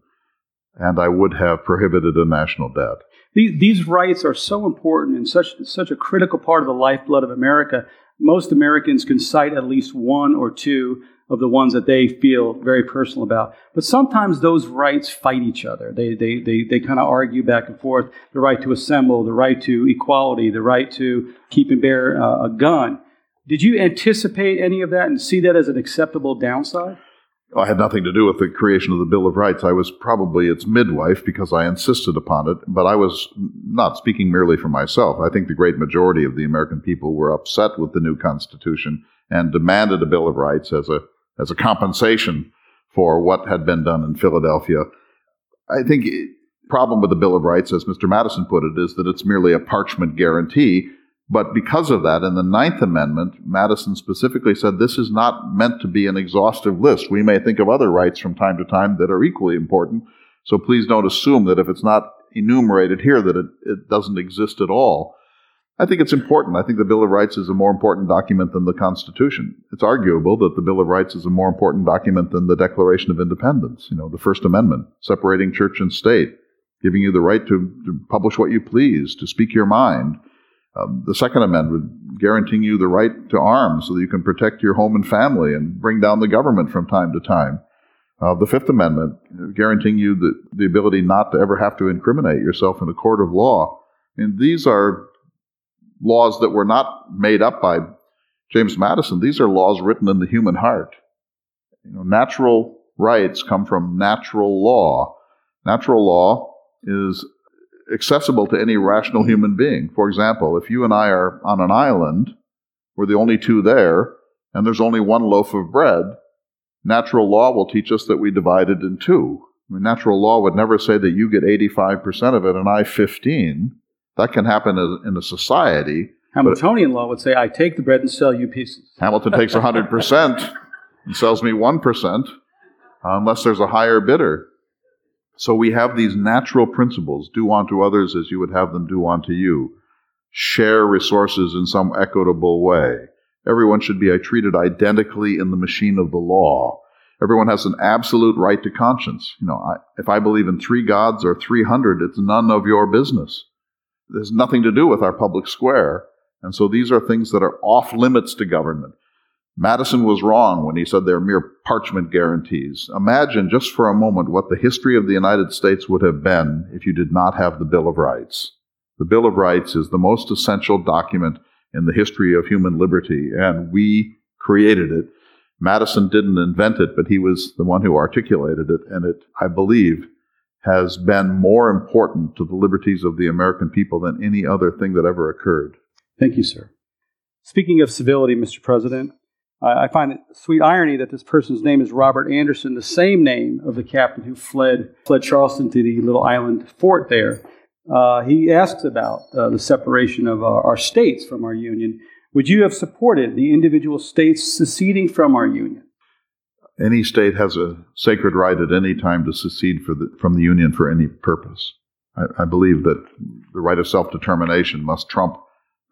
and I would have prohibited a national debt. These, these rights are so important and such, such a critical part of the lifeblood of America. Most Americans can cite at least one or two of the ones that they feel very personal about. But sometimes those rights fight each other. They, they, they, they kind of argue back and forth the right to assemble, the right to equality, the right to keep and bear uh, a gun. Did you anticipate any of that and see that as an acceptable downside? I had nothing to do with the creation of the Bill of Rights. I was probably its midwife because I insisted upon it, but I was not speaking merely for myself. I think the great majority of the American people were upset with the new Constitution and demanded a Bill of Rights as a as a compensation for what had been done in Philadelphia. I think the problem with the Bill of Rights, as Mr. Madison put it, is that it's merely a parchment guarantee. But because of that, in the Ninth Amendment, Madison specifically said this is not meant to be an exhaustive list. We may think of other rights from time to time that are equally important. So please don't assume that if it's not enumerated here, that it, it doesn't exist at all. I think it's important. I think the Bill of Rights is a more important document than the Constitution. It's arguable that the Bill of Rights is a more important document than the Declaration of Independence, you know, the First Amendment, separating church and state, giving you the right to, to publish what you please, to speak your mind. Um, the Second Amendment, guaranteeing you the right to arms so that you can protect your home and family and bring down the government from time to time. Uh, the Fifth Amendment, guaranteeing you the, the ability not to ever have to incriminate yourself in a court of law. And these are laws that were not made up by James Madison. These are laws written in the human heart. You know, natural rights come from natural law. Natural law is accessible to any rational human being. For example, if you and I are on an island, we're the only two there, and there's only one loaf of bread, natural law will teach us that we divide it in two. I mean, natural law would never say that you get 85% of it and I 15. That can happen in a society. Hamiltonian law would say, I take the bread and sell you pieces. Hamilton takes 100% and sells me 1%, unless there's a higher bidder. So we have these natural principles do unto others as you would have them do unto you. Share resources in some equitable way. Everyone should be treated identically in the machine of the law. Everyone has an absolute right to conscience. You know, I, if I believe in three gods or 300, it's none of your business there's nothing to do with our public square. And so these are things that are off limits to government. Madison was wrong when he said they're mere parchment guarantees. Imagine just for a moment what the history of the United States would have been if you did not have the Bill of Rights. The Bill of Rights is the most essential document in the history of human liberty, and we created it. Madison didn't invent it, but he was the one who articulated it, and it, I believe, has been more important to the liberties of the American people than any other thing that ever occurred. Thank you, sir. Speaking of civility, Mr. President, I find it sweet irony that this person's name is Robert Anderson, the same name of the captain who fled fled Charleston to the little island fort there. Uh, he asks about uh, the separation of our, our states from our union. Would you have supported the individual states seceding from our union? Any state has a sacred right at any time to secede the, from the Union for any purpose. I, I believe that the right of self determination must trump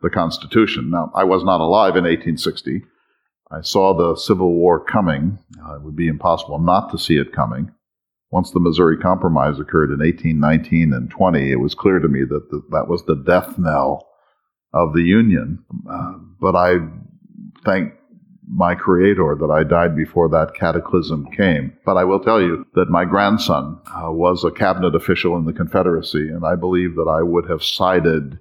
the Constitution. Now, I was not alive in 1860, I saw the Civil War coming. Uh, it would be impossible not to see it coming. Once the Missouri Compromise occurred in 1819 and 20, it was clear to me that the, that was the death knell of the Union. Uh, but I thank my creator that I died before that cataclysm came. But I will tell you that my grandson uh, was a cabinet official in the Confederacy, and I believe that I would have sided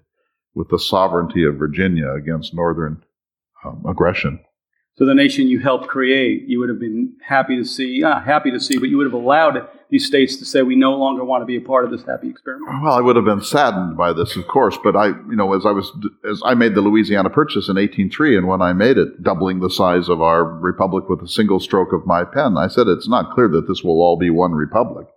with the sovereignty of Virginia against Northern um, aggression. So the nation you helped create, you would have been happy to see, not happy to see, but you would have allowed these states to say we no longer want to be a part of this happy experiment. Well, I would have been saddened by this, of course, but I, you know, as I was, as I made the Louisiana Purchase in 1803, and when I made it, doubling the size of our republic with a single stroke of my pen, I said it's not clear that this will all be one republic.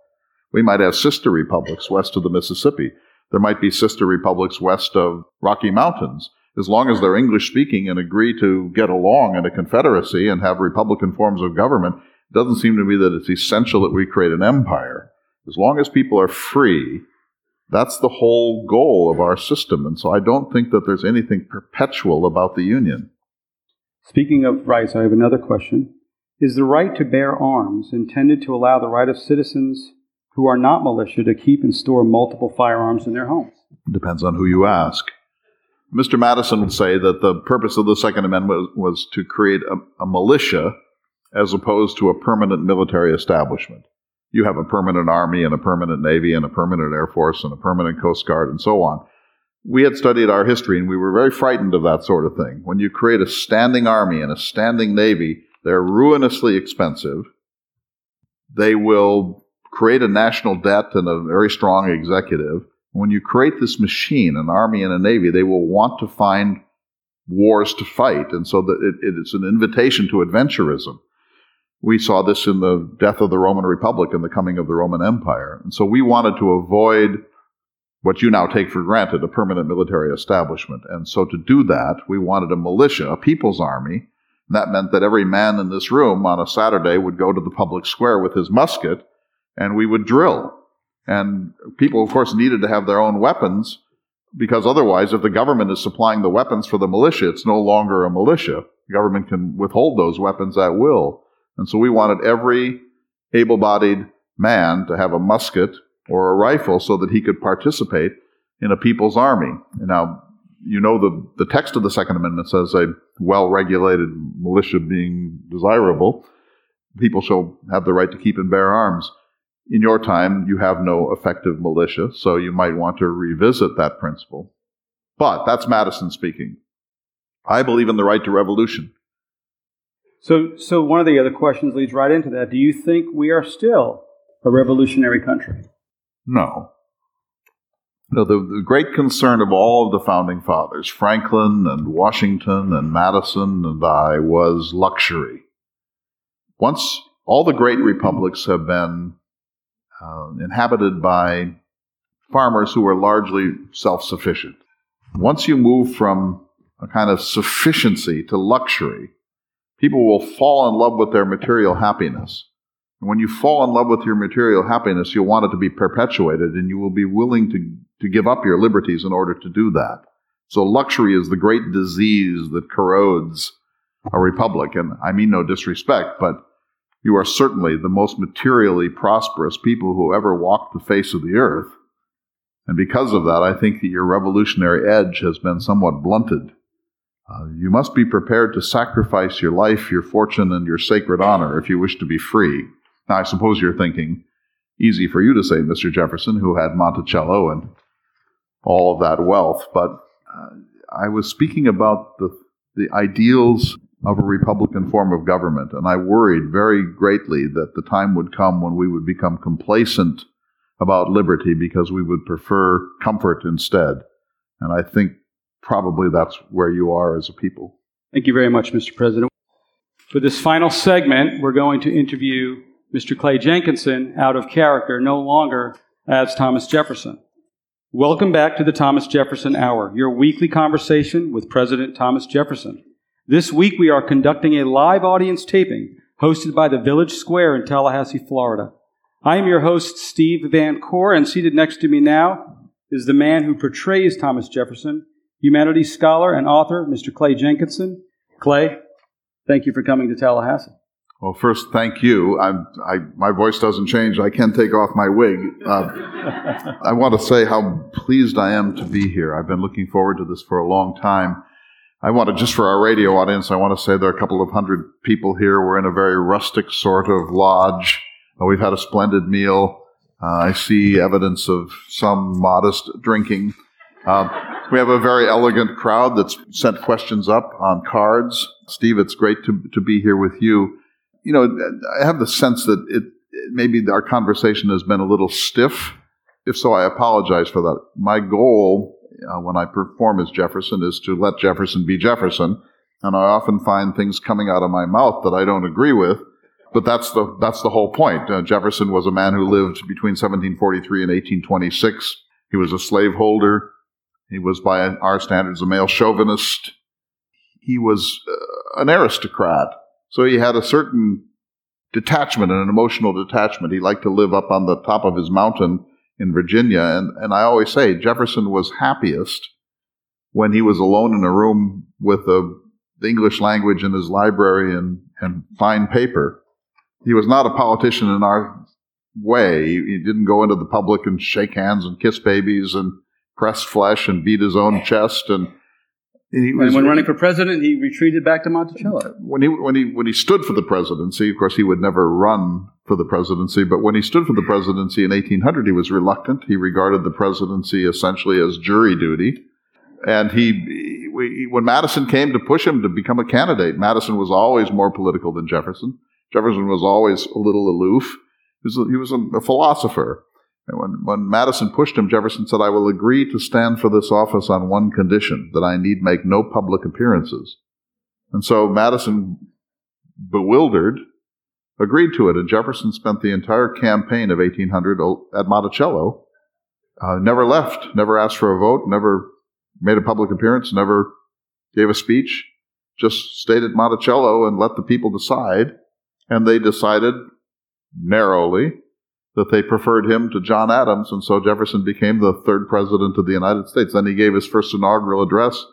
We might have sister republics west of the Mississippi. There might be sister republics west of Rocky Mountains as long as they're English speaking and agree to get along in a confederacy and have republican forms of government, it doesn't seem to me that it's essential that we create an empire. As long as people are free, that's the whole goal of our system. And so I don't think that there's anything perpetual about the Union. Speaking of rights, I have another question. Is the right to bear arms intended to allow the right of citizens who are not militia to keep and store multiple firearms in their homes? Depends on who you ask. Mr. Madison would say that the purpose of the Second Amendment was, to create a, a, militia as opposed to a permanent military establishment. You have a permanent army and a permanent navy and a permanent air force and a permanent coast guard and so on. We had studied our history and we were very frightened of that sort of thing. When you create a standing army and a standing navy, they're ruinously expensive. They will create a national debt and a very strong executive when you create this machine, an army and a navy, they will want to find wars to fight. And so it, it's an invitation to adventurism. We saw this in the death of the Roman Republic and the coming of the Roman Empire. And so we wanted to avoid what you now take for granted, a permanent military establishment. And so to do that, we wanted a militia, a people's army. And that meant that every man in this room on a Saturday would go to the public square with his musket and we would drill. And people, of course, needed to have their own weapons because otherwise, if the government is supplying the weapons for the militia, it's no longer a militia. The government can withhold those weapons at will. And so we wanted every able bodied man to have a musket or a rifle so that he could participate in a people's army. Now, you know the, the text of the Second Amendment says a well regulated militia being desirable, people shall have the right to keep and bear arms in your time, you have no effective militia, so you might want to revisit that principle. But that's Madison speaking. I believe in the right to revolution. So, so one of the other questions leads right into that. Do you think we are still a revolutionary country? No. No, the, the great concern of all of the founding fathers, Franklin and Washington and Madison and I, was luxury. Once all the great republics have been uh, inhabited by farmers who were largely self sufficient. Once you move from a kind of sufficiency to luxury, people will fall in love with their material happiness. And when you fall in love with your material happiness, you'll want it to be perpetuated and you will be willing to, to give up your liberties in order to do that. So luxury is the great disease that corrodes a republic. And I mean no disrespect, but you are certainly the most materially prosperous people who ever walked the face of the earth. And because of that, I think that your revolutionary edge has been somewhat blunted. Uh, you must be prepared to sacrifice your life, your fortune, and your sacred honor if you wish to be free. Now, I suppose you're thinking, easy for you to say, Mr. Jefferson, who had Monticello and all of that wealth, but uh, I was speaking about the, the ideals of a Republican form of government. And I worried very greatly that the time would come when we would become complacent about liberty because we would prefer comfort instead. And I think probably that's where you are as a people. Thank you very much, Mr. President. For this final segment, we're going to interview Mr. Clay Jenkinson out of character, no longer as Thomas Jefferson. Welcome back to the Thomas Jefferson Hour, your weekly conversation with President Thomas Jefferson. This week we are conducting a live audience taping hosted by the Village Square in Tallahassee, Florida. I am your host, Steve Vancore, and seated next to me now is the man who portrays Thomas Jefferson, humanities scholar and author, Mr. Clay Jenkinson. Clay, Thank you for coming to Tallahassee. Well, first, thank you. I, my voice doesn't change. I can take off my wig. Uh, I want to say how pleased I am to be here. I've been looking forward to this for a long time. I want to, just for our radio audience, I want to say there are a couple of hundred people here. We're in a very rustic sort of lodge. Uh, we've had a splendid meal. Uh, I see evidence of some modest drinking. Uh, we have a very elegant crowd that's sent questions up on cards. Steve, it's great to, to be here with you you know, I have the sense that it, maybe our conversation has been a little stiff. If so, I apologize for that. My goal uh, when I perform as Jefferson is to let Jefferson be Jefferson, and I often find things coming out of my mouth that I don't agree with. But that's the that's the whole point. Uh, Jefferson was a man who lived between 1743 and 1826. He was a slaveholder. He was, by our standards, a male chauvinist. He was uh, an aristocrat. So he had a certain detachment and an emotional detachment. He liked to live up on the top of his mountain in Virginia. And, and I always say Jefferson was happiest when he was alone in a room with the, the English language in his library and, and fine paper. He was not a politician in our way. He, he didn't go into the public and shake hands and kiss babies and press flesh and beat his own chest and was, when running for president, he retreated back to Monticello. When he when he when he stood for the presidency, of course, he would never run for the presidency. But when he stood for the presidency in 1800, he was reluctant. He regarded the presidency essentially as jury duty. And he, when Madison came to push him to become a candidate, Madison was always more political than Jefferson. Jefferson was always a little aloof. He was a, he was a philosopher. And when, when Madison pushed him, Jefferson said, I will agree to stand for this office on one condition, that I need make no public appearances. And so Madison, bewildered, agreed to it. And Jefferson spent the entire campaign of 1800 at Monticello, uh, never left, never asked for a vote, never made a public appearance, never gave a speech, just stayed at Monticello and let the people decide. And they decided narrowly that they preferred him to John Adams, and so Jefferson became the third president of the United States. Then he gave his first inaugural address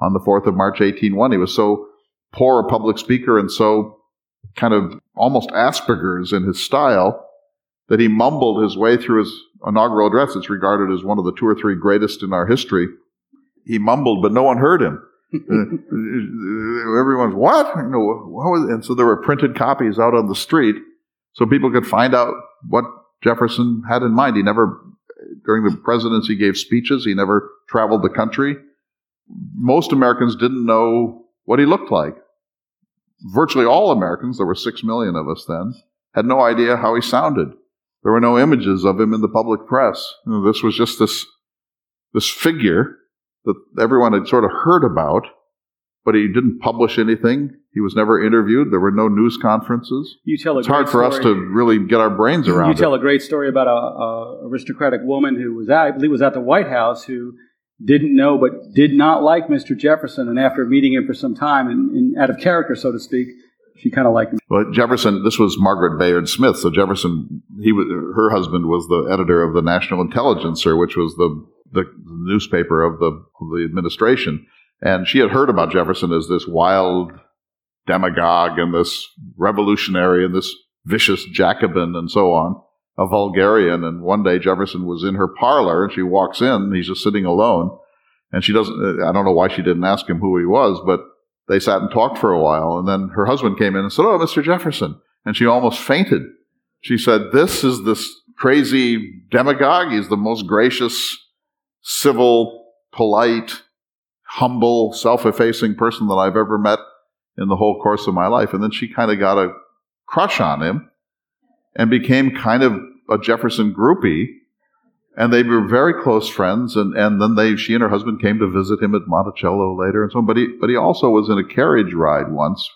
on the 4th of March, 1801. He was so poor a public speaker and so kind of almost Asperger's in his style that he mumbled his way through his inaugural address. It's regarded as one of the two or three greatest in our history. He mumbled, but no one heard him. Uh, everyone's what? You know, what and so there were printed copies out on the street so people could find out what Jefferson had in mind. He never, during the presidency, gave speeches. He never traveled the country. Most Americans didn't know what he looked like. Virtually all Americans, there were six million of us then, had no idea how he sounded. There were no images of him in the public press. You know, this was just this, this figure that everyone had sort of heard about, but he didn't publish anything. He was never interviewed. There were no news conferences. You tell it's hard for story. us to really get our brains around You tell it. a great story about a, a, aristocratic woman who was, at, I believe, was at the White House who didn't know but did not like Mr. Jefferson, and after meeting him for some time, and, and out of character, so to speak, she kind of liked him. Well, Jefferson, this was Margaret Bayard Smith. So Jefferson, he was, her husband was the editor of the National Intelligencer, which was the the newspaper of the of the administration. And she had heard about Jefferson as this wild demagogue and this revolutionary and this vicious Jacobin and so on, a vulgarian. And one day Jefferson was in her parlor and she walks in he's just sitting alone. And she doesn't, I don't know why she didn't ask him who he was, but they sat and talked for a while. And then her husband came in and said, Oh, Mr. Jefferson. And she almost fainted. She said, This is this crazy demagogue. He's the most gracious, civil, polite, humble, self effacing person that I've ever met in the whole course of my life. And then she kind of got a crush on him and became kind of a Jefferson groupie. And they were very close friends. And, and then they, she and her husband came to visit him at Monticello later and so on. But he, but he also was in a carriage ride once.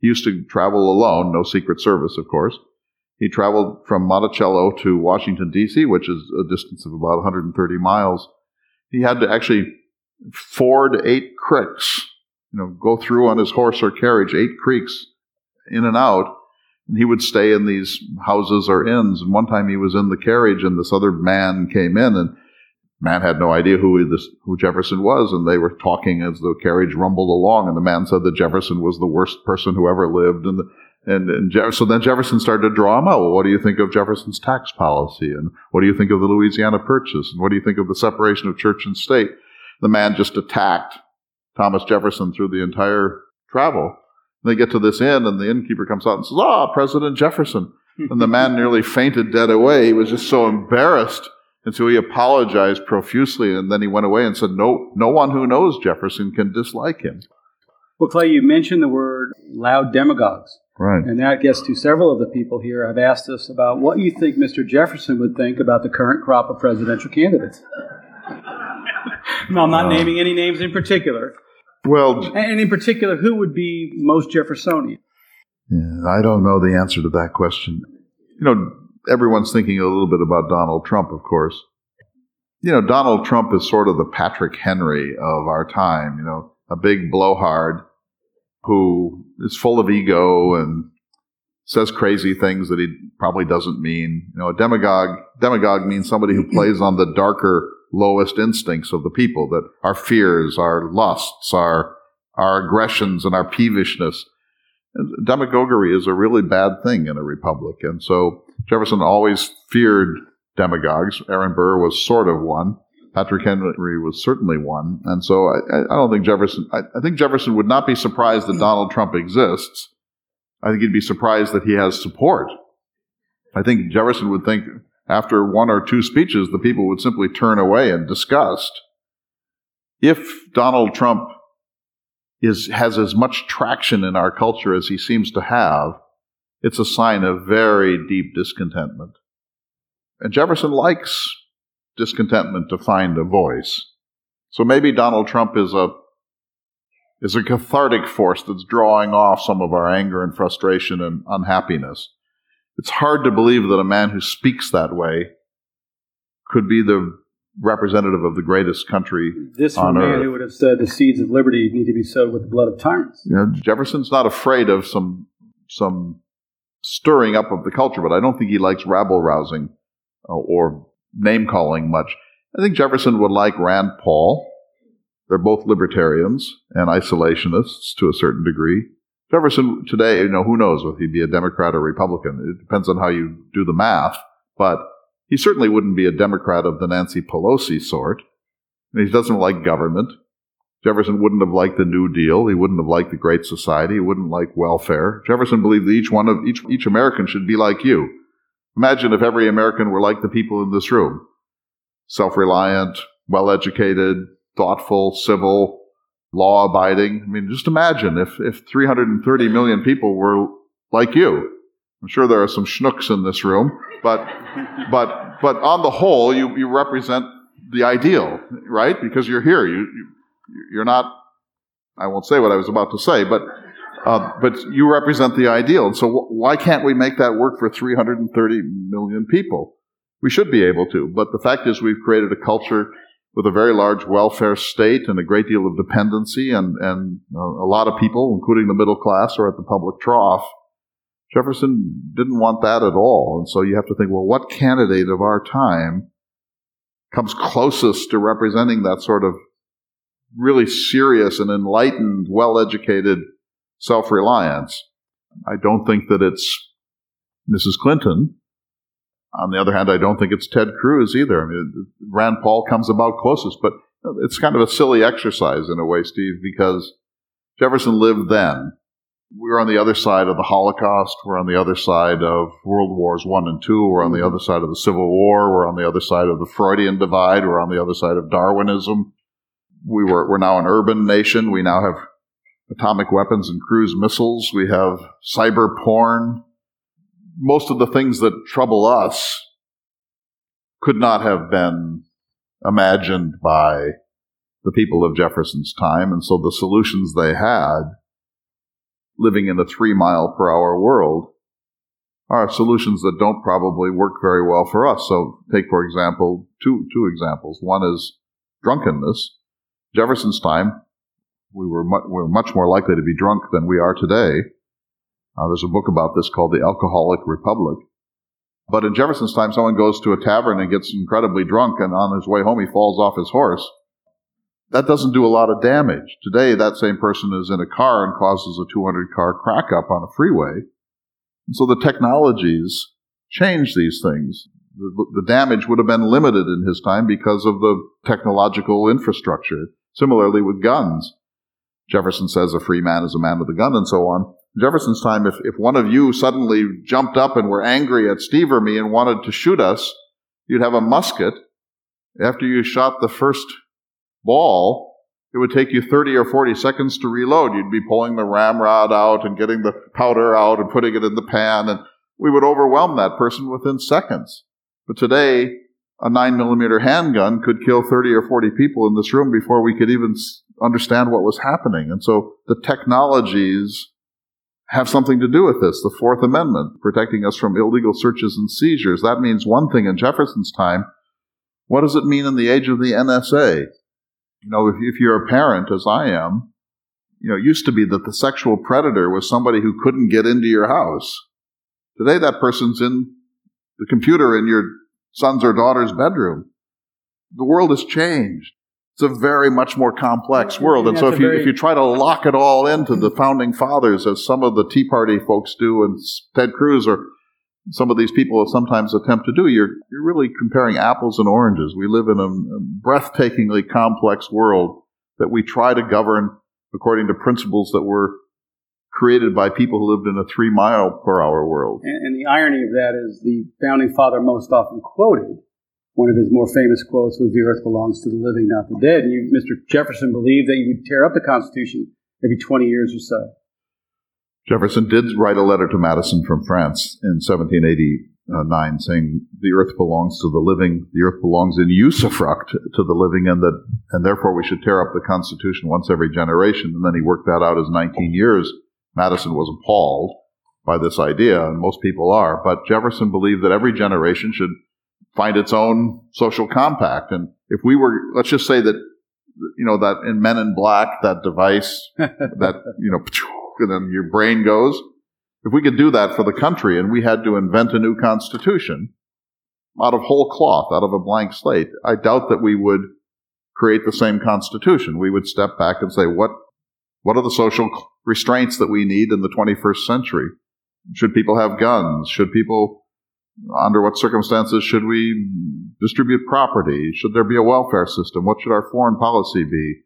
He used to travel alone, no Secret Service, of course. He traveled from Monticello to Washington, D.C., which is a distance of about 130 miles. He had to actually ford eight creeks you know, go through on his horse or carriage eight creeks in and out. And he would stay in these houses or inns. And one time he was in the carriage and this other man came in and Man had no idea who this, who Jefferson was, and they were talking as the carriage rumbled along. And the man said that Jefferson was the worst person who ever lived, and the, and, and so then Jefferson started to draw him out. Well, what do you think of Jefferson's tax policy? And what do you think of the Louisiana Purchase? And what do you think of the separation of church and state? The man just attacked Thomas Jefferson through the entire travel. And they get to this inn, and the innkeeper comes out and says, Ah, President Jefferson. And the man nearly fainted dead away. He was just so embarrassed. And so he apologized profusely, and then he went away and said, No, no one who knows Jefferson can dislike him. Well, Clay, you mentioned the word loud demagogues. Right. And that gets to several of the people here have asked us about what you think Mr. Jefferson would think about the current crop of presidential candidates. no, I'm not uh, naming any names in particular. Well, and in particular, who would be most Jeffersonian? Yeah, I don't know the answer to that question. You know, everyone's thinking a little bit about Donald Trump, of course. You know, Donald Trump is sort of the Patrick Henry of our time, you know, a big blowhard who is full of ego and says crazy things that he probably doesn't mean. You know, a demagogue, demagogue means somebody who plays on the darker, lowest instincts of the people, that our fears, our lusts, our, our aggressions, and our peevishness. And demagoguery is a really bad thing in a republic. And so Jefferson always feared demagogues. Aaron Burr was sort of one. Patrick Henry was certainly one. And so I, I don't think Jefferson, I, I, think Jefferson would not be surprised that Donald Trump exists. I think he'd be surprised that he has support. I think Jefferson would think after one or two speeches, the people would simply turn away in disgust. If Donald Trump is, has as much traction in our culture as he seems to have, it's a sign of very deep discontentment. And Jefferson likes discontentment to find a voice. So maybe Donald Trump is a is a cathartic force that's drawing off some of our anger and frustration and unhappiness. It's hard to believe that a man who speaks that way could be the representative of the greatest country this on man earth. who would have said the seeds of liberty need to be sowed with the blood of tyrants. You know, Jefferson's not afraid of some some stirring up of the culture, but I don't think he likes rabble rousing uh, or name calling much. I think Jefferson would like Rand Paul. They're both libertarians and isolationists to a certain degree. Jefferson today, you know, who knows if he'd be a Democrat or Republican. It depends on how you do the math, but he certainly wouldn't be a Democrat of the Nancy Pelosi sort. he doesn't like government. Jefferson wouldn't have liked the New Deal. He wouldn't have liked the Great Society. He wouldn't like welfare. Jefferson believed that each one of each each American should be like you. Imagine if every American were like the people in this room. Self-reliant, well-educated, thoughtful, civil, law-abiding. I mean, just imagine if, if 330 million people were like you. I'm sure there are some schnooks in this room, but, but, but on the whole, you, you represent the ideal, right? Because you're here. You, you you're not, I won't say what I was about to say, but, uh, but you represent the ideal. And so why can't we make that work for 330 million people? We should be able to. But the fact is we've created a culture with a very large welfare state and a great deal of dependency and, and uh, a lot of people, including the middle class, are at the public trough. Jefferson didn't want that at all. And so you have to think, well, what candidate of our time comes closest to representing that sort of really serious and enlightened, well educated self reliance. I don't think that it's Mrs. Clinton. On the other hand, I don't think it's Ted Cruz either. I mean, Rand Paul comes about closest, but it's kind of a silly exercise in a way, Steve, because Jefferson lived then. We're on the other side of the Holocaust. We're on the other side of World Wars One and Two. We're on the other side of the Civil War. We're on the other side of the Freudian divide. We're on the other side of Darwinism we were, we're now an urban nation. We now have atomic weapons and cruise missiles. We have cyber porn. Most of the things that trouble us could not have been imagined by the people of Jefferson's time. And so the solutions they had living in a three mile per hour world are solutions that don't probably work very well for us. So take, for example, two, two examples. One is drunkenness. Jefferson's time, we were, mu- we were much more likely to be drunk than we are today. Uh, there's a book about this called The Alcoholic Republic. But in Jefferson's time, someone goes to a tavern and gets incredibly drunk, and on his way home, he falls off his horse. That doesn't do a lot of damage. Today, that same person is in a car and causes a 200 car crack up on a freeway. And so the technologies change these things. The, the damage would have been limited in his time because of the technological infrastructure. Similarly with guns. Jefferson says a free man is a man with a gun and so on. Jefferson's time, if, if one of you suddenly jumped up and were angry at Steve or me and wanted to shoot us, you'd have a musket. After you shot the first ball, it would take you 30 or 40 seconds to reload. You'd be pulling the ramrod out and getting the powder out and putting it in the pan, and we would overwhelm that person within seconds. But today, a 9 millimeter handgun could kill 30 or 40 people in this room before we could even understand what was happening. And so the technologies have something to do with this. The Fourth Amendment, protecting us from illegal searches and seizures. That means one thing in Jefferson's time. What does it mean in the age of the NSA? You know, if, if you're a parent, as I am, you know, it used to be that the sexual predator was somebody who couldn't get into your house. Today, that person's in the computer in your son's or daughter's bedroom. The world has changed. It's a very much more complex world. And so if you, if you try to lock it all into the founding fathers, as some of the Tea Party folks do, and Ted Cruz or some of these people sometimes attempt to do, you're, you're really comparing apples and oranges. We live in a, a breathtakingly complex world that we try to govern according to principles that were created by people who lived in a three mile per hour world. And, and, the irony of that is the founding father most often quoted, one of his more famous quotes was, The earth belongs to the living, not the dead. And you, Mr. Jefferson believed that you would tear up the Constitution every 20 years or so. Jefferson did write a letter to Madison from France in 1789 saying the earth belongs to the living, the earth belongs in usufruct to the living, and that, and therefore we should tear up the Constitution once every generation. And then he worked that out as 19 years. Madison was appalled by this idea, and most people are. But Jefferson believed that every generation should find its own social compact. And if we were, let's just say that, you know, that in Men in Black, that device, that, you know, and then your brain goes. If we could do that for the country and we had to invent a new constitution out of whole cloth, out of a blank slate, I doubt that we would create the same constitution. We would step back and say, what, what are the social restraints that we need in the 21st century? Should people have guns? Should people, under what circumstances should we distribute property? Should there be a welfare system? What should our foreign policy be?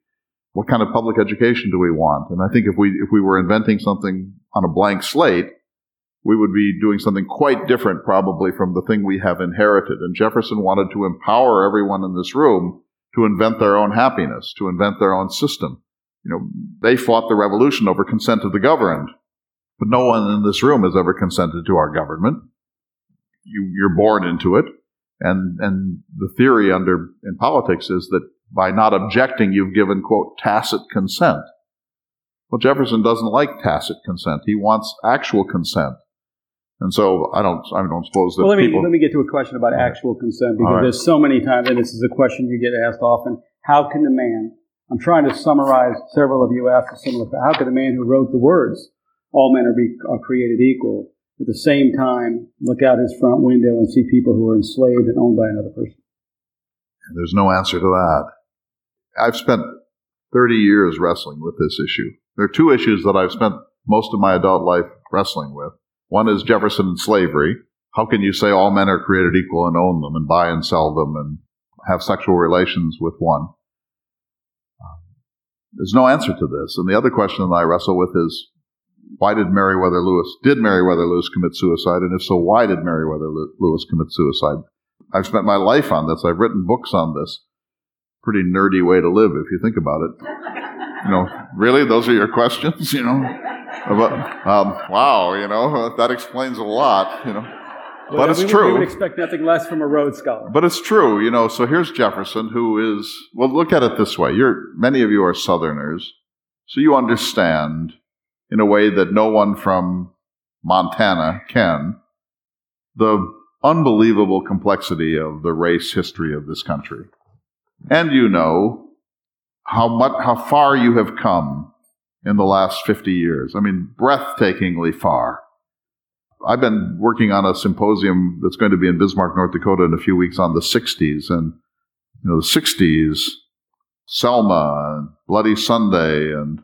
what kind of public education do we want? And I think if we if we were inventing something on a blank slate, we would be doing something quite different probably from the thing we have inherited. And Jefferson wanted to empower everyone in this room to invent their own happiness, to invent their own system. You know, they fought the revolution over consent of the governed, but no one in this room has ever consented to our government. You, you're born into it. And, and the theory under, in politics is that by not objecting, you've given, quote, tacit consent. Well, Jefferson doesn't like tacit consent. He wants actual consent. And so I don't, I don't suppose that well, let me, people... let me get to a question about actual consent because right. there's so many times, and this is a question you get asked often. How can the man, I'm trying to summarize several of you asked a similar, how can the man who wrote the words, all men are, be, are created equal, at the same time look out his front window and see people who are enslaved and owned by another person? There's no answer to that. I've spent 30 years wrestling with this issue. There are two issues that I've spent most of my adult life wrestling with. One is Jefferson and slavery. How can you say all men are created equal and own them and buy and sell them and have sexual relations with one? There's no answer to this. And the other question that I wrestle with is why did Meriwether Lewis, did Meriwether Lewis commit suicide? And if so, why did Meriwether Lewis commit suicide? I've spent my life on this. I've written books on this pretty nerdy way to live if you think about it. You know, really, those are your questions. You know, about, um, wow, you know that explains a lot. You know, well, but it's we, true. We would expect nothing less from a Rhodes Scholar. But it's true. You know, so here's Jefferson, who is well. Look at it this way: you're many of you are Southerners, so you understand in a way that no one from Montana can the unbelievable complexity of the race history of this country. And you know how much, how far you have come in the last 50 years. I mean, breathtakingly far. I've been working on a symposium that's going to be in Bismarck, North Dakota in a few weeks on the 60s. And, you know, the 60s, Selma and Bloody Sunday and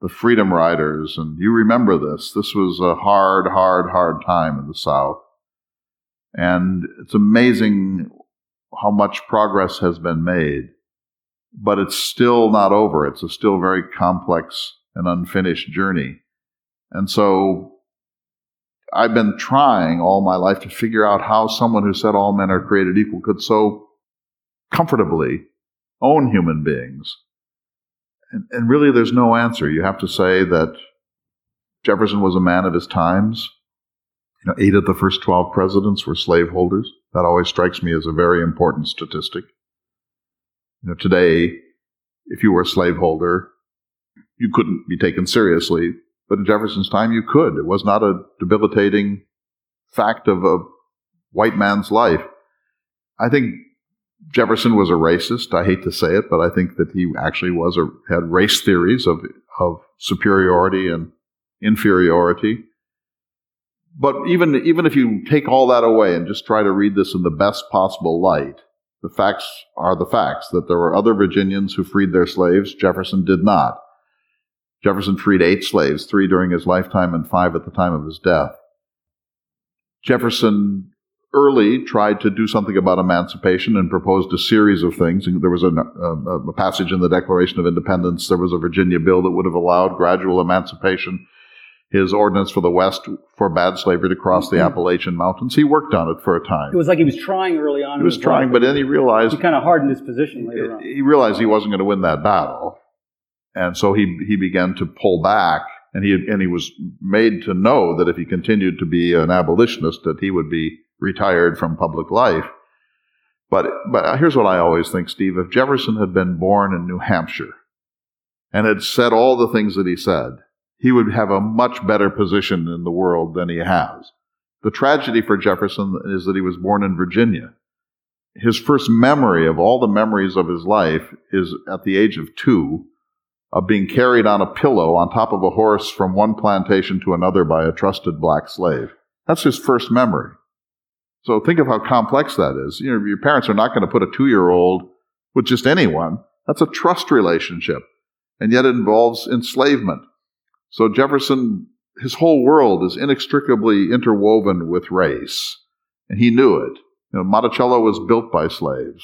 the Freedom Riders. And you remember this. This was a hard, hard, hard time in the South. And it's amazing how much progress has been made, but it's still not over. It's a still very complex and unfinished journey. And so I've been trying all my life to figure out how someone who said all men are created equal could so comfortably own human beings. And, and really, there's no answer. You have to say that Jefferson was a man of his times. You know, eight of the first 12 presidents were slaveholders. That always strikes me as a very important statistic. You know, today, if you were a slaveholder, you couldn't be taken seriously but in Jefferson's time, you could. It was not a debilitating fact of a white man's life. I think Jefferson was a racist. I hate to say it, but I think that he actually was a, had race theories of, of superiority and inferiority. But even, even if you take all that away and just try to read this in the best possible light, the facts are the facts that there were other Virginians who freed their slaves. Jefferson did not. Jefferson freed eight slaves, three during his lifetime and five at the time of his death. Jefferson early tried to do something about emancipation and proposed a series of things. There was a, a, a, passage in the Declaration of Independence. There was a Virginia bill that would have allowed gradual emancipation. His ordinance for the West forbade slavery to cross the mm-hmm. Appalachian Mountains. He worked on it for a time. It was like he was trying early on. He was trying, life. but then he realized he kind of hardened his position later on. He realized he wasn't going to win that battle. And so he, he began to pull back and he, and he was made to know that if he continued to be an abolitionist, that he would be retired from public life. But, but here's what I always think, Steve. If Jefferson had been born in New Hampshire and had said all the things that he said, he would have a much better position in the world than he has. The tragedy for Jefferson is that he was born in Virginia. His first memory of all the memories of his life is at the age of two of being carried on a pillow on top of a horse from one plantation to another by a trusted black slave. That's his first memory. So think of how complex that is. You know, your parents are not going to put a two year old with just anyone. That's a trust relationship. And yet it involves enslavement. So Jefferson, his whole world is inextricably interwoven with race. And he knew it. You know, Monticello was built by slaves.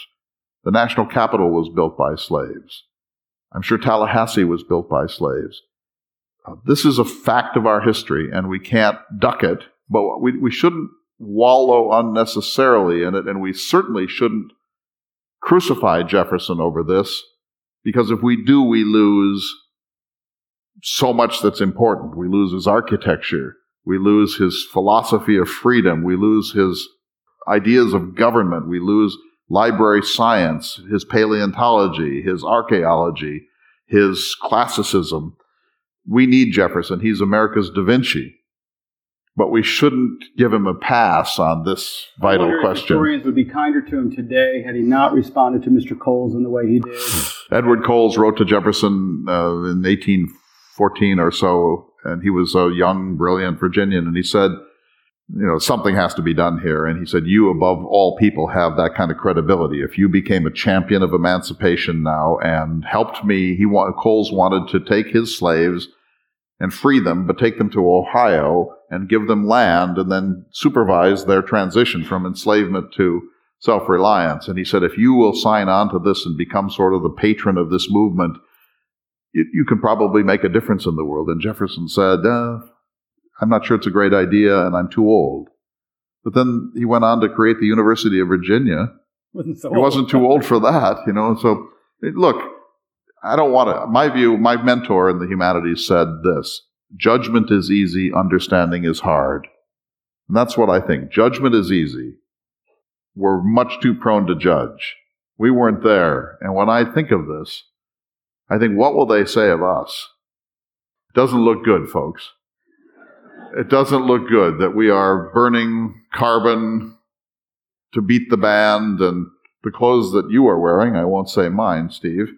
The national capital was built by slaves. I'm sure Tallahassee was built by slaves. Uh, this is a fact of our history, and we can't duck it, but we, we shouldn't wallow unnecessarily in it, and we certainly shouldn't crucify Jefferson over this, because if we do, we lose so much that's important. We lose his architecture. We lose his philosophy of freedom. We lose his ideas of government. We lose library science, his paleontology, his archaeology, his classicism. We need Jefferson. He's America's Da Vinci. But we shouldn't give him a pass on this vital I question. historians would be kinder to him today had he not responded to Mr. Coles in the way he did. Edward Coles wrote to Jefferson uh, in 1814 or so, and he was a young, brilliant Virginian, and he said, you know, something has to be done here. And he said, you above all people have that kind of credibility. If you became a champion of emancipation now and helped me, he want, Coles wanted to take his slaves and free them, but take them to Ohio and give them land and then supervise their transition from enslavement to self-reliance. And he said, if you will sign on to this and become sort of the patron of this movement, you, you can probably make a difference in the world. And Jefferson said, uh, I'm not sure it's a great idea and I'm too old. But then he went on to create the University of Virginia. Wasn't so he wasn't too old for that, you know. So, look, I don't want to. My view, my mentor in the humanities said this judgment is easy, understanding is hard. And that's what I think. Judgment is easy. We're much too prone to judge. We weren't there. And when I think of this, I think, what will they say of us? It doesn't look good, folks it doesn't look good that we are burning carbon to beat the band and the clothes that you are wearing, I won't say mine, Steve,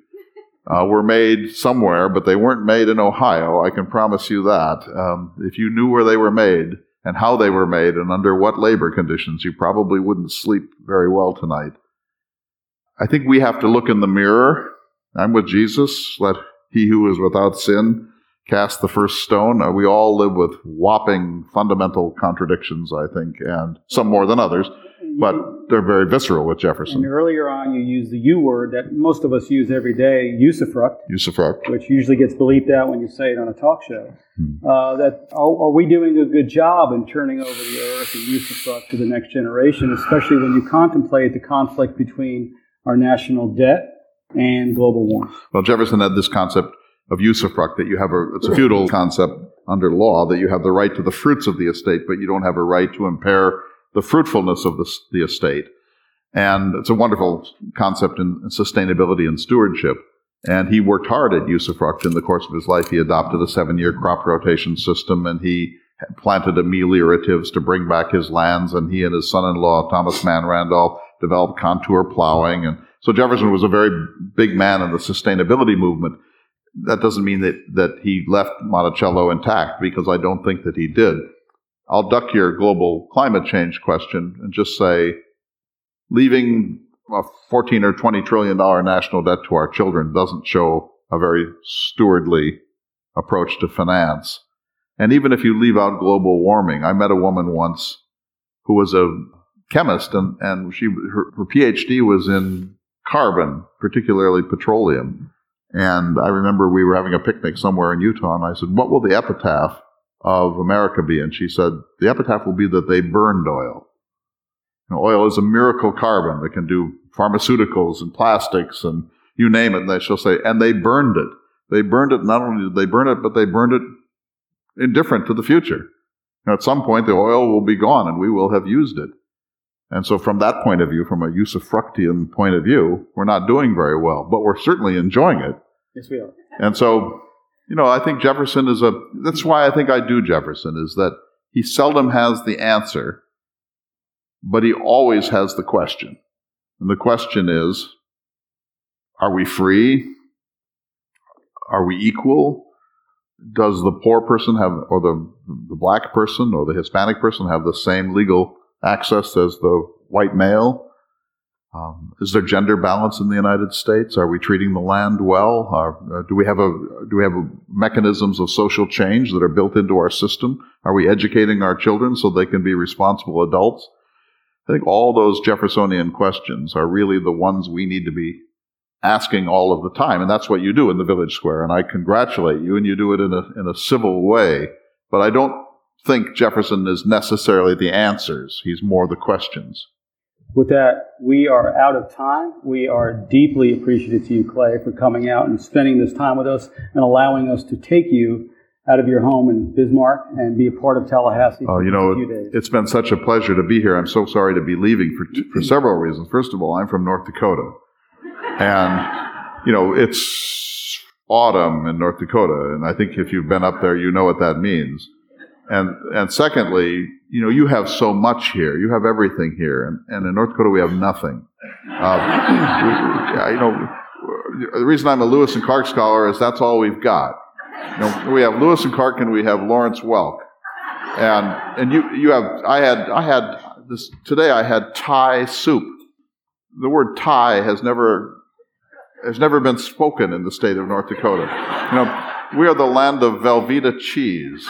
uh, were made somewhere, but they weren't made in Ohio. I can promise you that. Um, if you knew where they were made and how they were made and under what labor conditions, you probably wouldn't sleep very well tonight. I think we have to look in the mirror. I'm with Jesus. Let he who is without sin cast the first stone. Uh, we all live with whopping fundamental contradictions, I think, and some more than others, but they're very visceral with Jefferson. And earlier on, you used the U word that most of us use every day, usufruct. Usufruct. Which usually gets bleeped out when you say it on a talk show. Hmm. Uh, that are, are, we doing a good job in turning over the earth and usufruct to the next generation, especially when you contemplate the conflict between our national debt and global warming? Well, Jefferson had this concept of usufruct that you have a it's a feudal concept under law that you have the right to the fruits of the estate, but you don't have a right to impair the fruitfulness of the, the estate. And it's a wonderful concept in sustainability and stewardship. And he worked hard at usufruct in the course of his life. He adopted a seven year crop rotation system and he planted amelioratives to bring back his lands. And he and his son in law, Thomas Mann Randolph, developed contour plowing. And so Jefferson was a very big man in the sustainability movement that doesn't mean that, that he left Monticello intact because I don't think that he did. I'll duck your global climate change question and just say leaving a 14 or 20 trillion dollar national debt to our children doesn't show a very stewardly approach to finance. And even if you leave out global warming, I met a woman once who was a chemist and, and she, her, her PhD was in carbon, particularly petroleum. And I remember we were having a picnic somewhere in Utah, and I said, What will the epitaph of America be? And she said, The epitaph will be that they burned oil. You know, oil is a miracle carbon that can do pharmaceuticals and plastics and you name it. And she'll say, and they burned it. They burned it. Not only did they burn it, but they burned it indifferent to the future. at some point, the oil will be gone and we will have used it. And so, from that point of view, from a usufructian point of view, we're not doing very well, but we're certainly enjoying it. Yes, we are. And so, you know, I think Jefferson is a, that's why I think I do Jefferson, is that he seldom has the answer, but he always has the question. And the question is, are we free? Are we equal? Does the poor person have, or the, the black person or the Hispanic person have the same legal access as the white male? Um, is there gender balance in the United States? Are we treating the land well? Uh, do we have a do we have a mechanisms of social change that are built into our system? Are we educating our children so they can be responsible adults? I think all those Jeffersonian questions are really the ones we need to be asking all of the time, and that's what you do in the village square. And I congratulate you, and you do it in a in a civil way. But I don't think Jefferson is necessarily the answers; he's more the questions. With that, we are out of time. We are deeply appreciative to you, Clay, for coming out and spending this time with us and allowing us to take you out of your home in Bismarck and be a part of Tallahassee. Oh, you know, it's been such a pleasure to be here. I'm so sorry to be leaving for, for several reasons. First of all, I'm from North Dakota. And, you know, it's autumn in North Dakota. And I think if you've been up there, you know what that means. And, and secondly, you know, you have so much here. You have everything here. And, and in North Dakota, we have nothing. Uh, we, you know, the reason I'm a Lewis and Clark scholar is that's all we've got. You know, we have Lewis and Clark and we have Lawrence Welk. And, and you, you have, I had, I had this, today I had Thai soup. The word Thai has never, has never been spoken in the state of North Dakota. You know, we are the land of Velveeta cheese.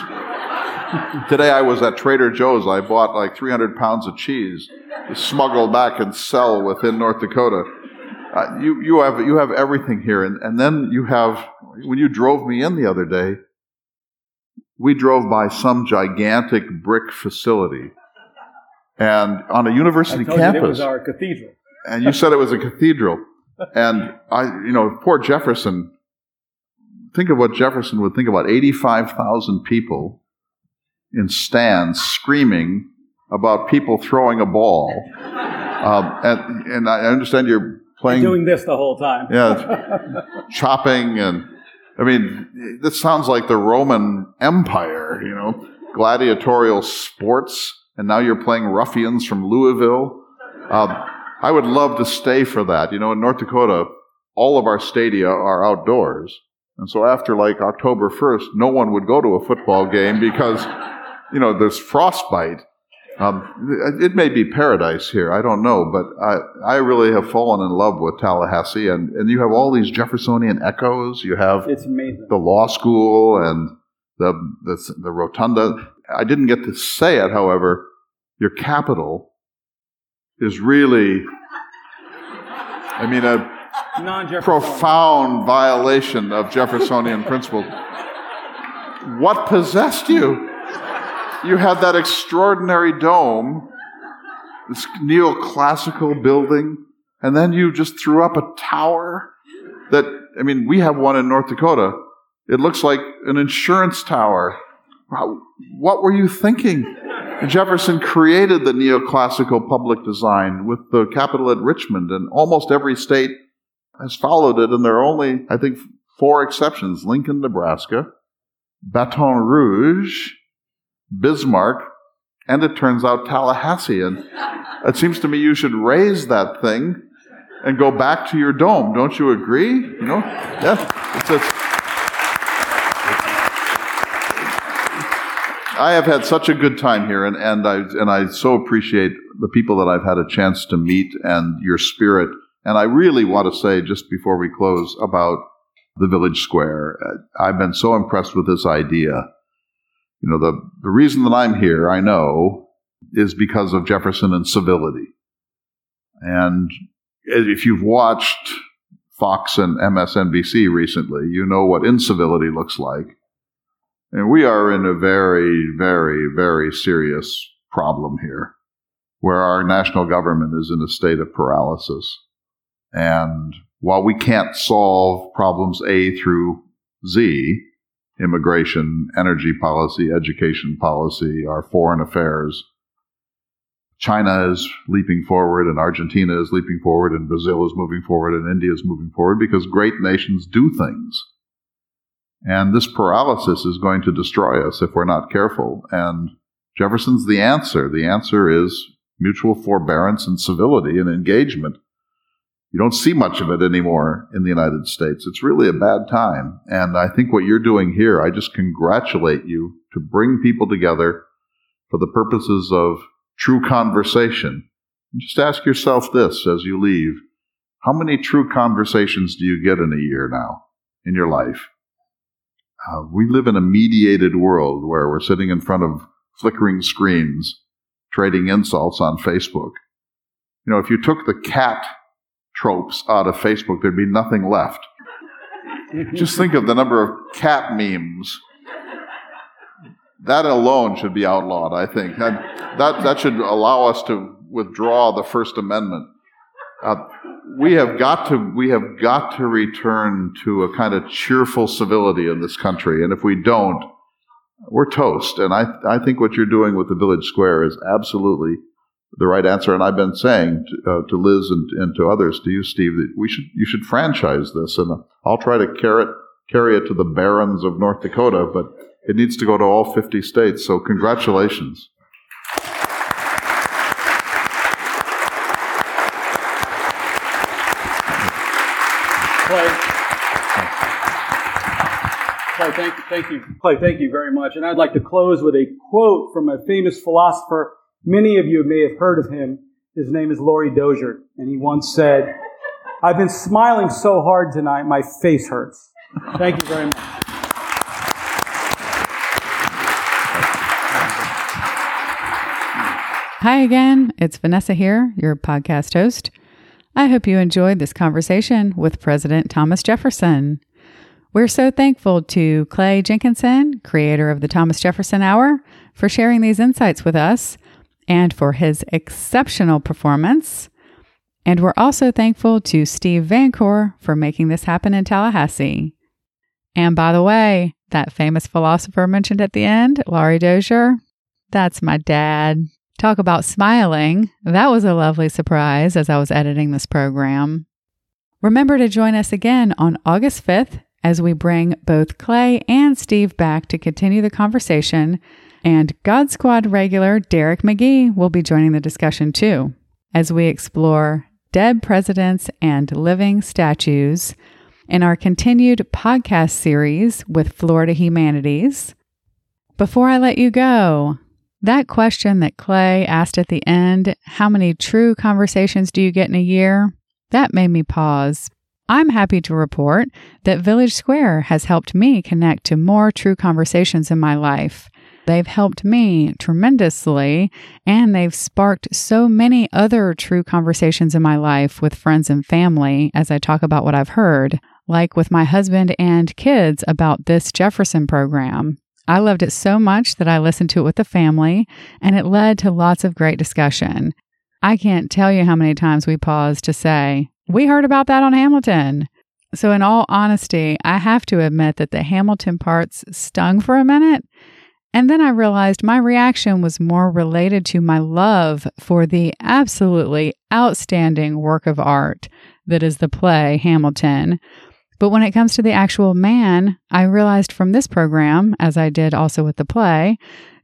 Today I was at Trader Joe's. I bought like 300 pounds of cheese to smuggle back and sell within North Dakota. Uh, you, you, have, you have everything here. And, and then you have, when you drove me in the other day, we drove by some gigantic brick facility. And on a university campus. it was our cathedral. and you said it was a cathedral. And I, you know, poor Jefferson, think of what Jefferson would think about 85,000 people in stands screaming about people throwing a ball. Um, and, and I understand you're playing. You're doing this the whole time. yeah, chopping and. I mean, this sounds like the Roman Empire, you know, gladiatorial sports, and now you're playing ruffians from Louisville. Um, I would love to stay for that. You know, in North Dakota, all of our stadia are outdoors. And so after like October 1st, no one would go to a football game because you know, there's frostbite. Um, it may be paradise here, I don't know, but I, I really have fallen in love with Tallahassee, and, and you have all these Jeffersonian echoes. You have It's amazing. the law school and the, the the rotunda. I didn't get to say it, however. Your capitol is really, I mean, a profound violation of Jeffersonian principles. What possessed you? You had that extraordinary dome, this neoclassical building, and then you just threw up a tower that, I mean, we have one in North Dakota. It looks like an insurance tower. Wow, What were you thinking? Jefferson created the neoclassical public design with the capitol at Richmond, and almost every state has followed it, and there are only, I think, four exceptions Lincoln, Nebraska, Baton Rouge, Bismarck, and it turns out Tallahassee. And it seems to me you should raze that thing and go back to your dome. Don't you agree? You know? Yeah. It's a, I have had such a good time here, and, and I and I so appreciate the people that I've had a chance to meet and your spirit. And I really want to say just before we close about the village square. I've been so impressed with this idea. You know, the the reason that I'm here, I know, is because of Jefferson and civility. And if you've watched Fox and MSNBC recently, you know what incivility looks like. And we are in a very, very, very serious problem here where our national government is in a state of paralysis. And while we can't solve problems A through Z, immigration, energy policy, education policy, our foreign affairs, China is leaping forward and Argentina is leaping forward and Brazil is moving forward and India is moving forward because great nations do things. And this paralysis is going to destroy us if we're not careful. And Jefferson's the answer. The answer is mutual forbearance and civility and engagement. You don't see much of it anymore in the United States. It's really a bad time. And I think what you're doing here, I just congratulate you to bring people together for the purposes of true conversation. Just ask yourself this as you leave. How many true conversations do you get in a year now in your life? Uh, we live in a mediated world where we're sitting in front of flickering screens, trading insults on Facebook. You know, if you took the cat tropes out of Facebook, there'd be nothing left. Just think of the number of cat memes. That alone should be outlawed, I think. That, that, that should allow us to withdraw the First Amendment. Uh, we have got to we have got to return to a kind of cheerful civility in this country, and if we don't, we're toast. And I I think what you're doing with the village square is absolutely the right answer. And I've been saying to, uh, to Liz and, and to others, to you, Steve, that we should you should franchise this, and I'll try to carry it carry it to the barons of North Dakota, but it needs to go to all 50 states. So congratulations. Clay, thank, thank you. Clay, thank you very much. And I'd like to close with a quote from a famous philosopher. Many of you may have heard of him. His name is Laurie Dozier. And he once said, I've been smiling so hard tonight, my face hurts. Thank you very much. Hi again, it's Vanessa here, your podcast host. I hope you enjoyed this conversation with President Thomas Jefferson. We're so thankful to Clay Jenkinson, creator of the Thomas Jefferson Hour, for sharing these insights with us and for his exceptional performance. And we're also thankful to Steve Vancore for making this happen in Tallahassee. And by the way, that famous philosopher mentioned at the end, Laurie Dozier, that's my dad. Talk about smiling. That was a lovely surprise as I was editing this program. Remember to join us again on August 5th as we bring both Clay and Steve back to continue the conversation. And God Squad regular Derek McGee will be joining the discussion too as we explore dead presidents and living statues in our continued podcast series with Florida Humanities. Before I let you go, That question that Clay asked at the end, how many true conversations do you get in a year? That made me pause. I'm happy to report that Village Square has helped me connect to more true conversations in my life. They've helped me tremendously, and they've sparked so many other true conversations in my life with friends and family as I talk about what I've heard, like with my husband and kids about this Jefferson program. I loved it so much that I listened to it with the family, and it led to lots of great discussion. I can't tell you how many times we paused to say, We heard about that on Hamilton. So, in all honesty, I have to admit that the Hamilton parts stung for a minute. And then I realized my reaction was more related to my love for the absolutely outstanding work of art that is the play Hamilton. But when it comes to the actual man, I realized from this program, as I did also with the play,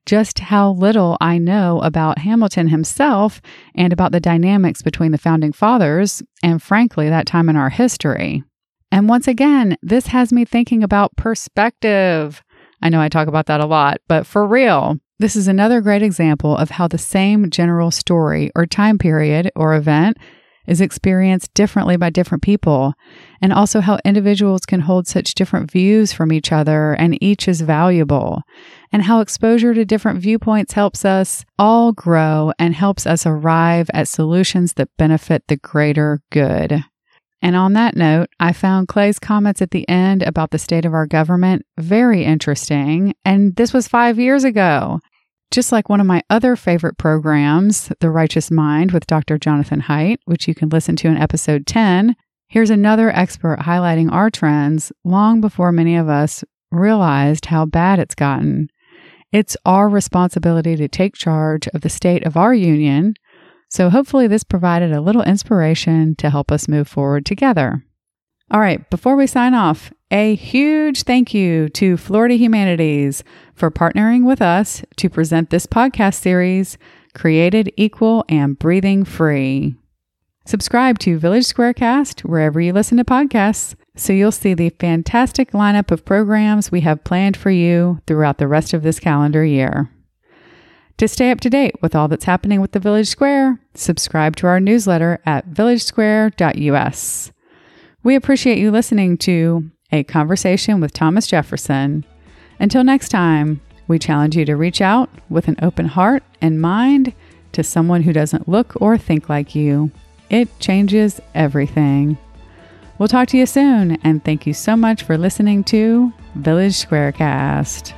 just how little I know about Hamilton himself and about the dynamics between the founding fathers and, frankly, that time in our history. And once again, this has me thinking about perspective. I know I talk about that a lot, but for real, this is another great example of how the same general story or time period or event is experienced differently by different people, and also how individuals can hold such different views from each other and each is valuable, and how exposure to different viewpoints helps us all grow and helps us arrive at solutions that benefit the greater good. And on that note, I found Clay's comments at the end about the state of our government very interesting. And this was five years ago. Just like one of my other favorite programs, The Righteous Mind with Dr. Jonathan Haidt, which you can listen to in episode 10, here's another expert highlighting our trends long before many of us realized how bad it's gotten. It's our responsibility to take charge of the state of our union. So hopefully, this provided a little inspiration to help us move forward together. All right, before we sign off, a huge thank you to Florida Humanities for partnering with us to present this podcast series, Created Equal and Breathing Free. Subscribe to Village Squarecast wherever you listen to podcasts so you'll see the fantastic lineup of programs we have planned for you throughout the rest of this calendar year. To stay up to date with all that's happening with the Village Square, subscribe to our newsletter at villagesquare.us. We appreciate you listening to A Conversation with Thomas Jefferson. Until next time, we challenge you to reach out with an open heart and mind to someone who doesn't look or think like you. It changes everything. We'll talk to you soon, and thank you so much for listening to Village Squarecast.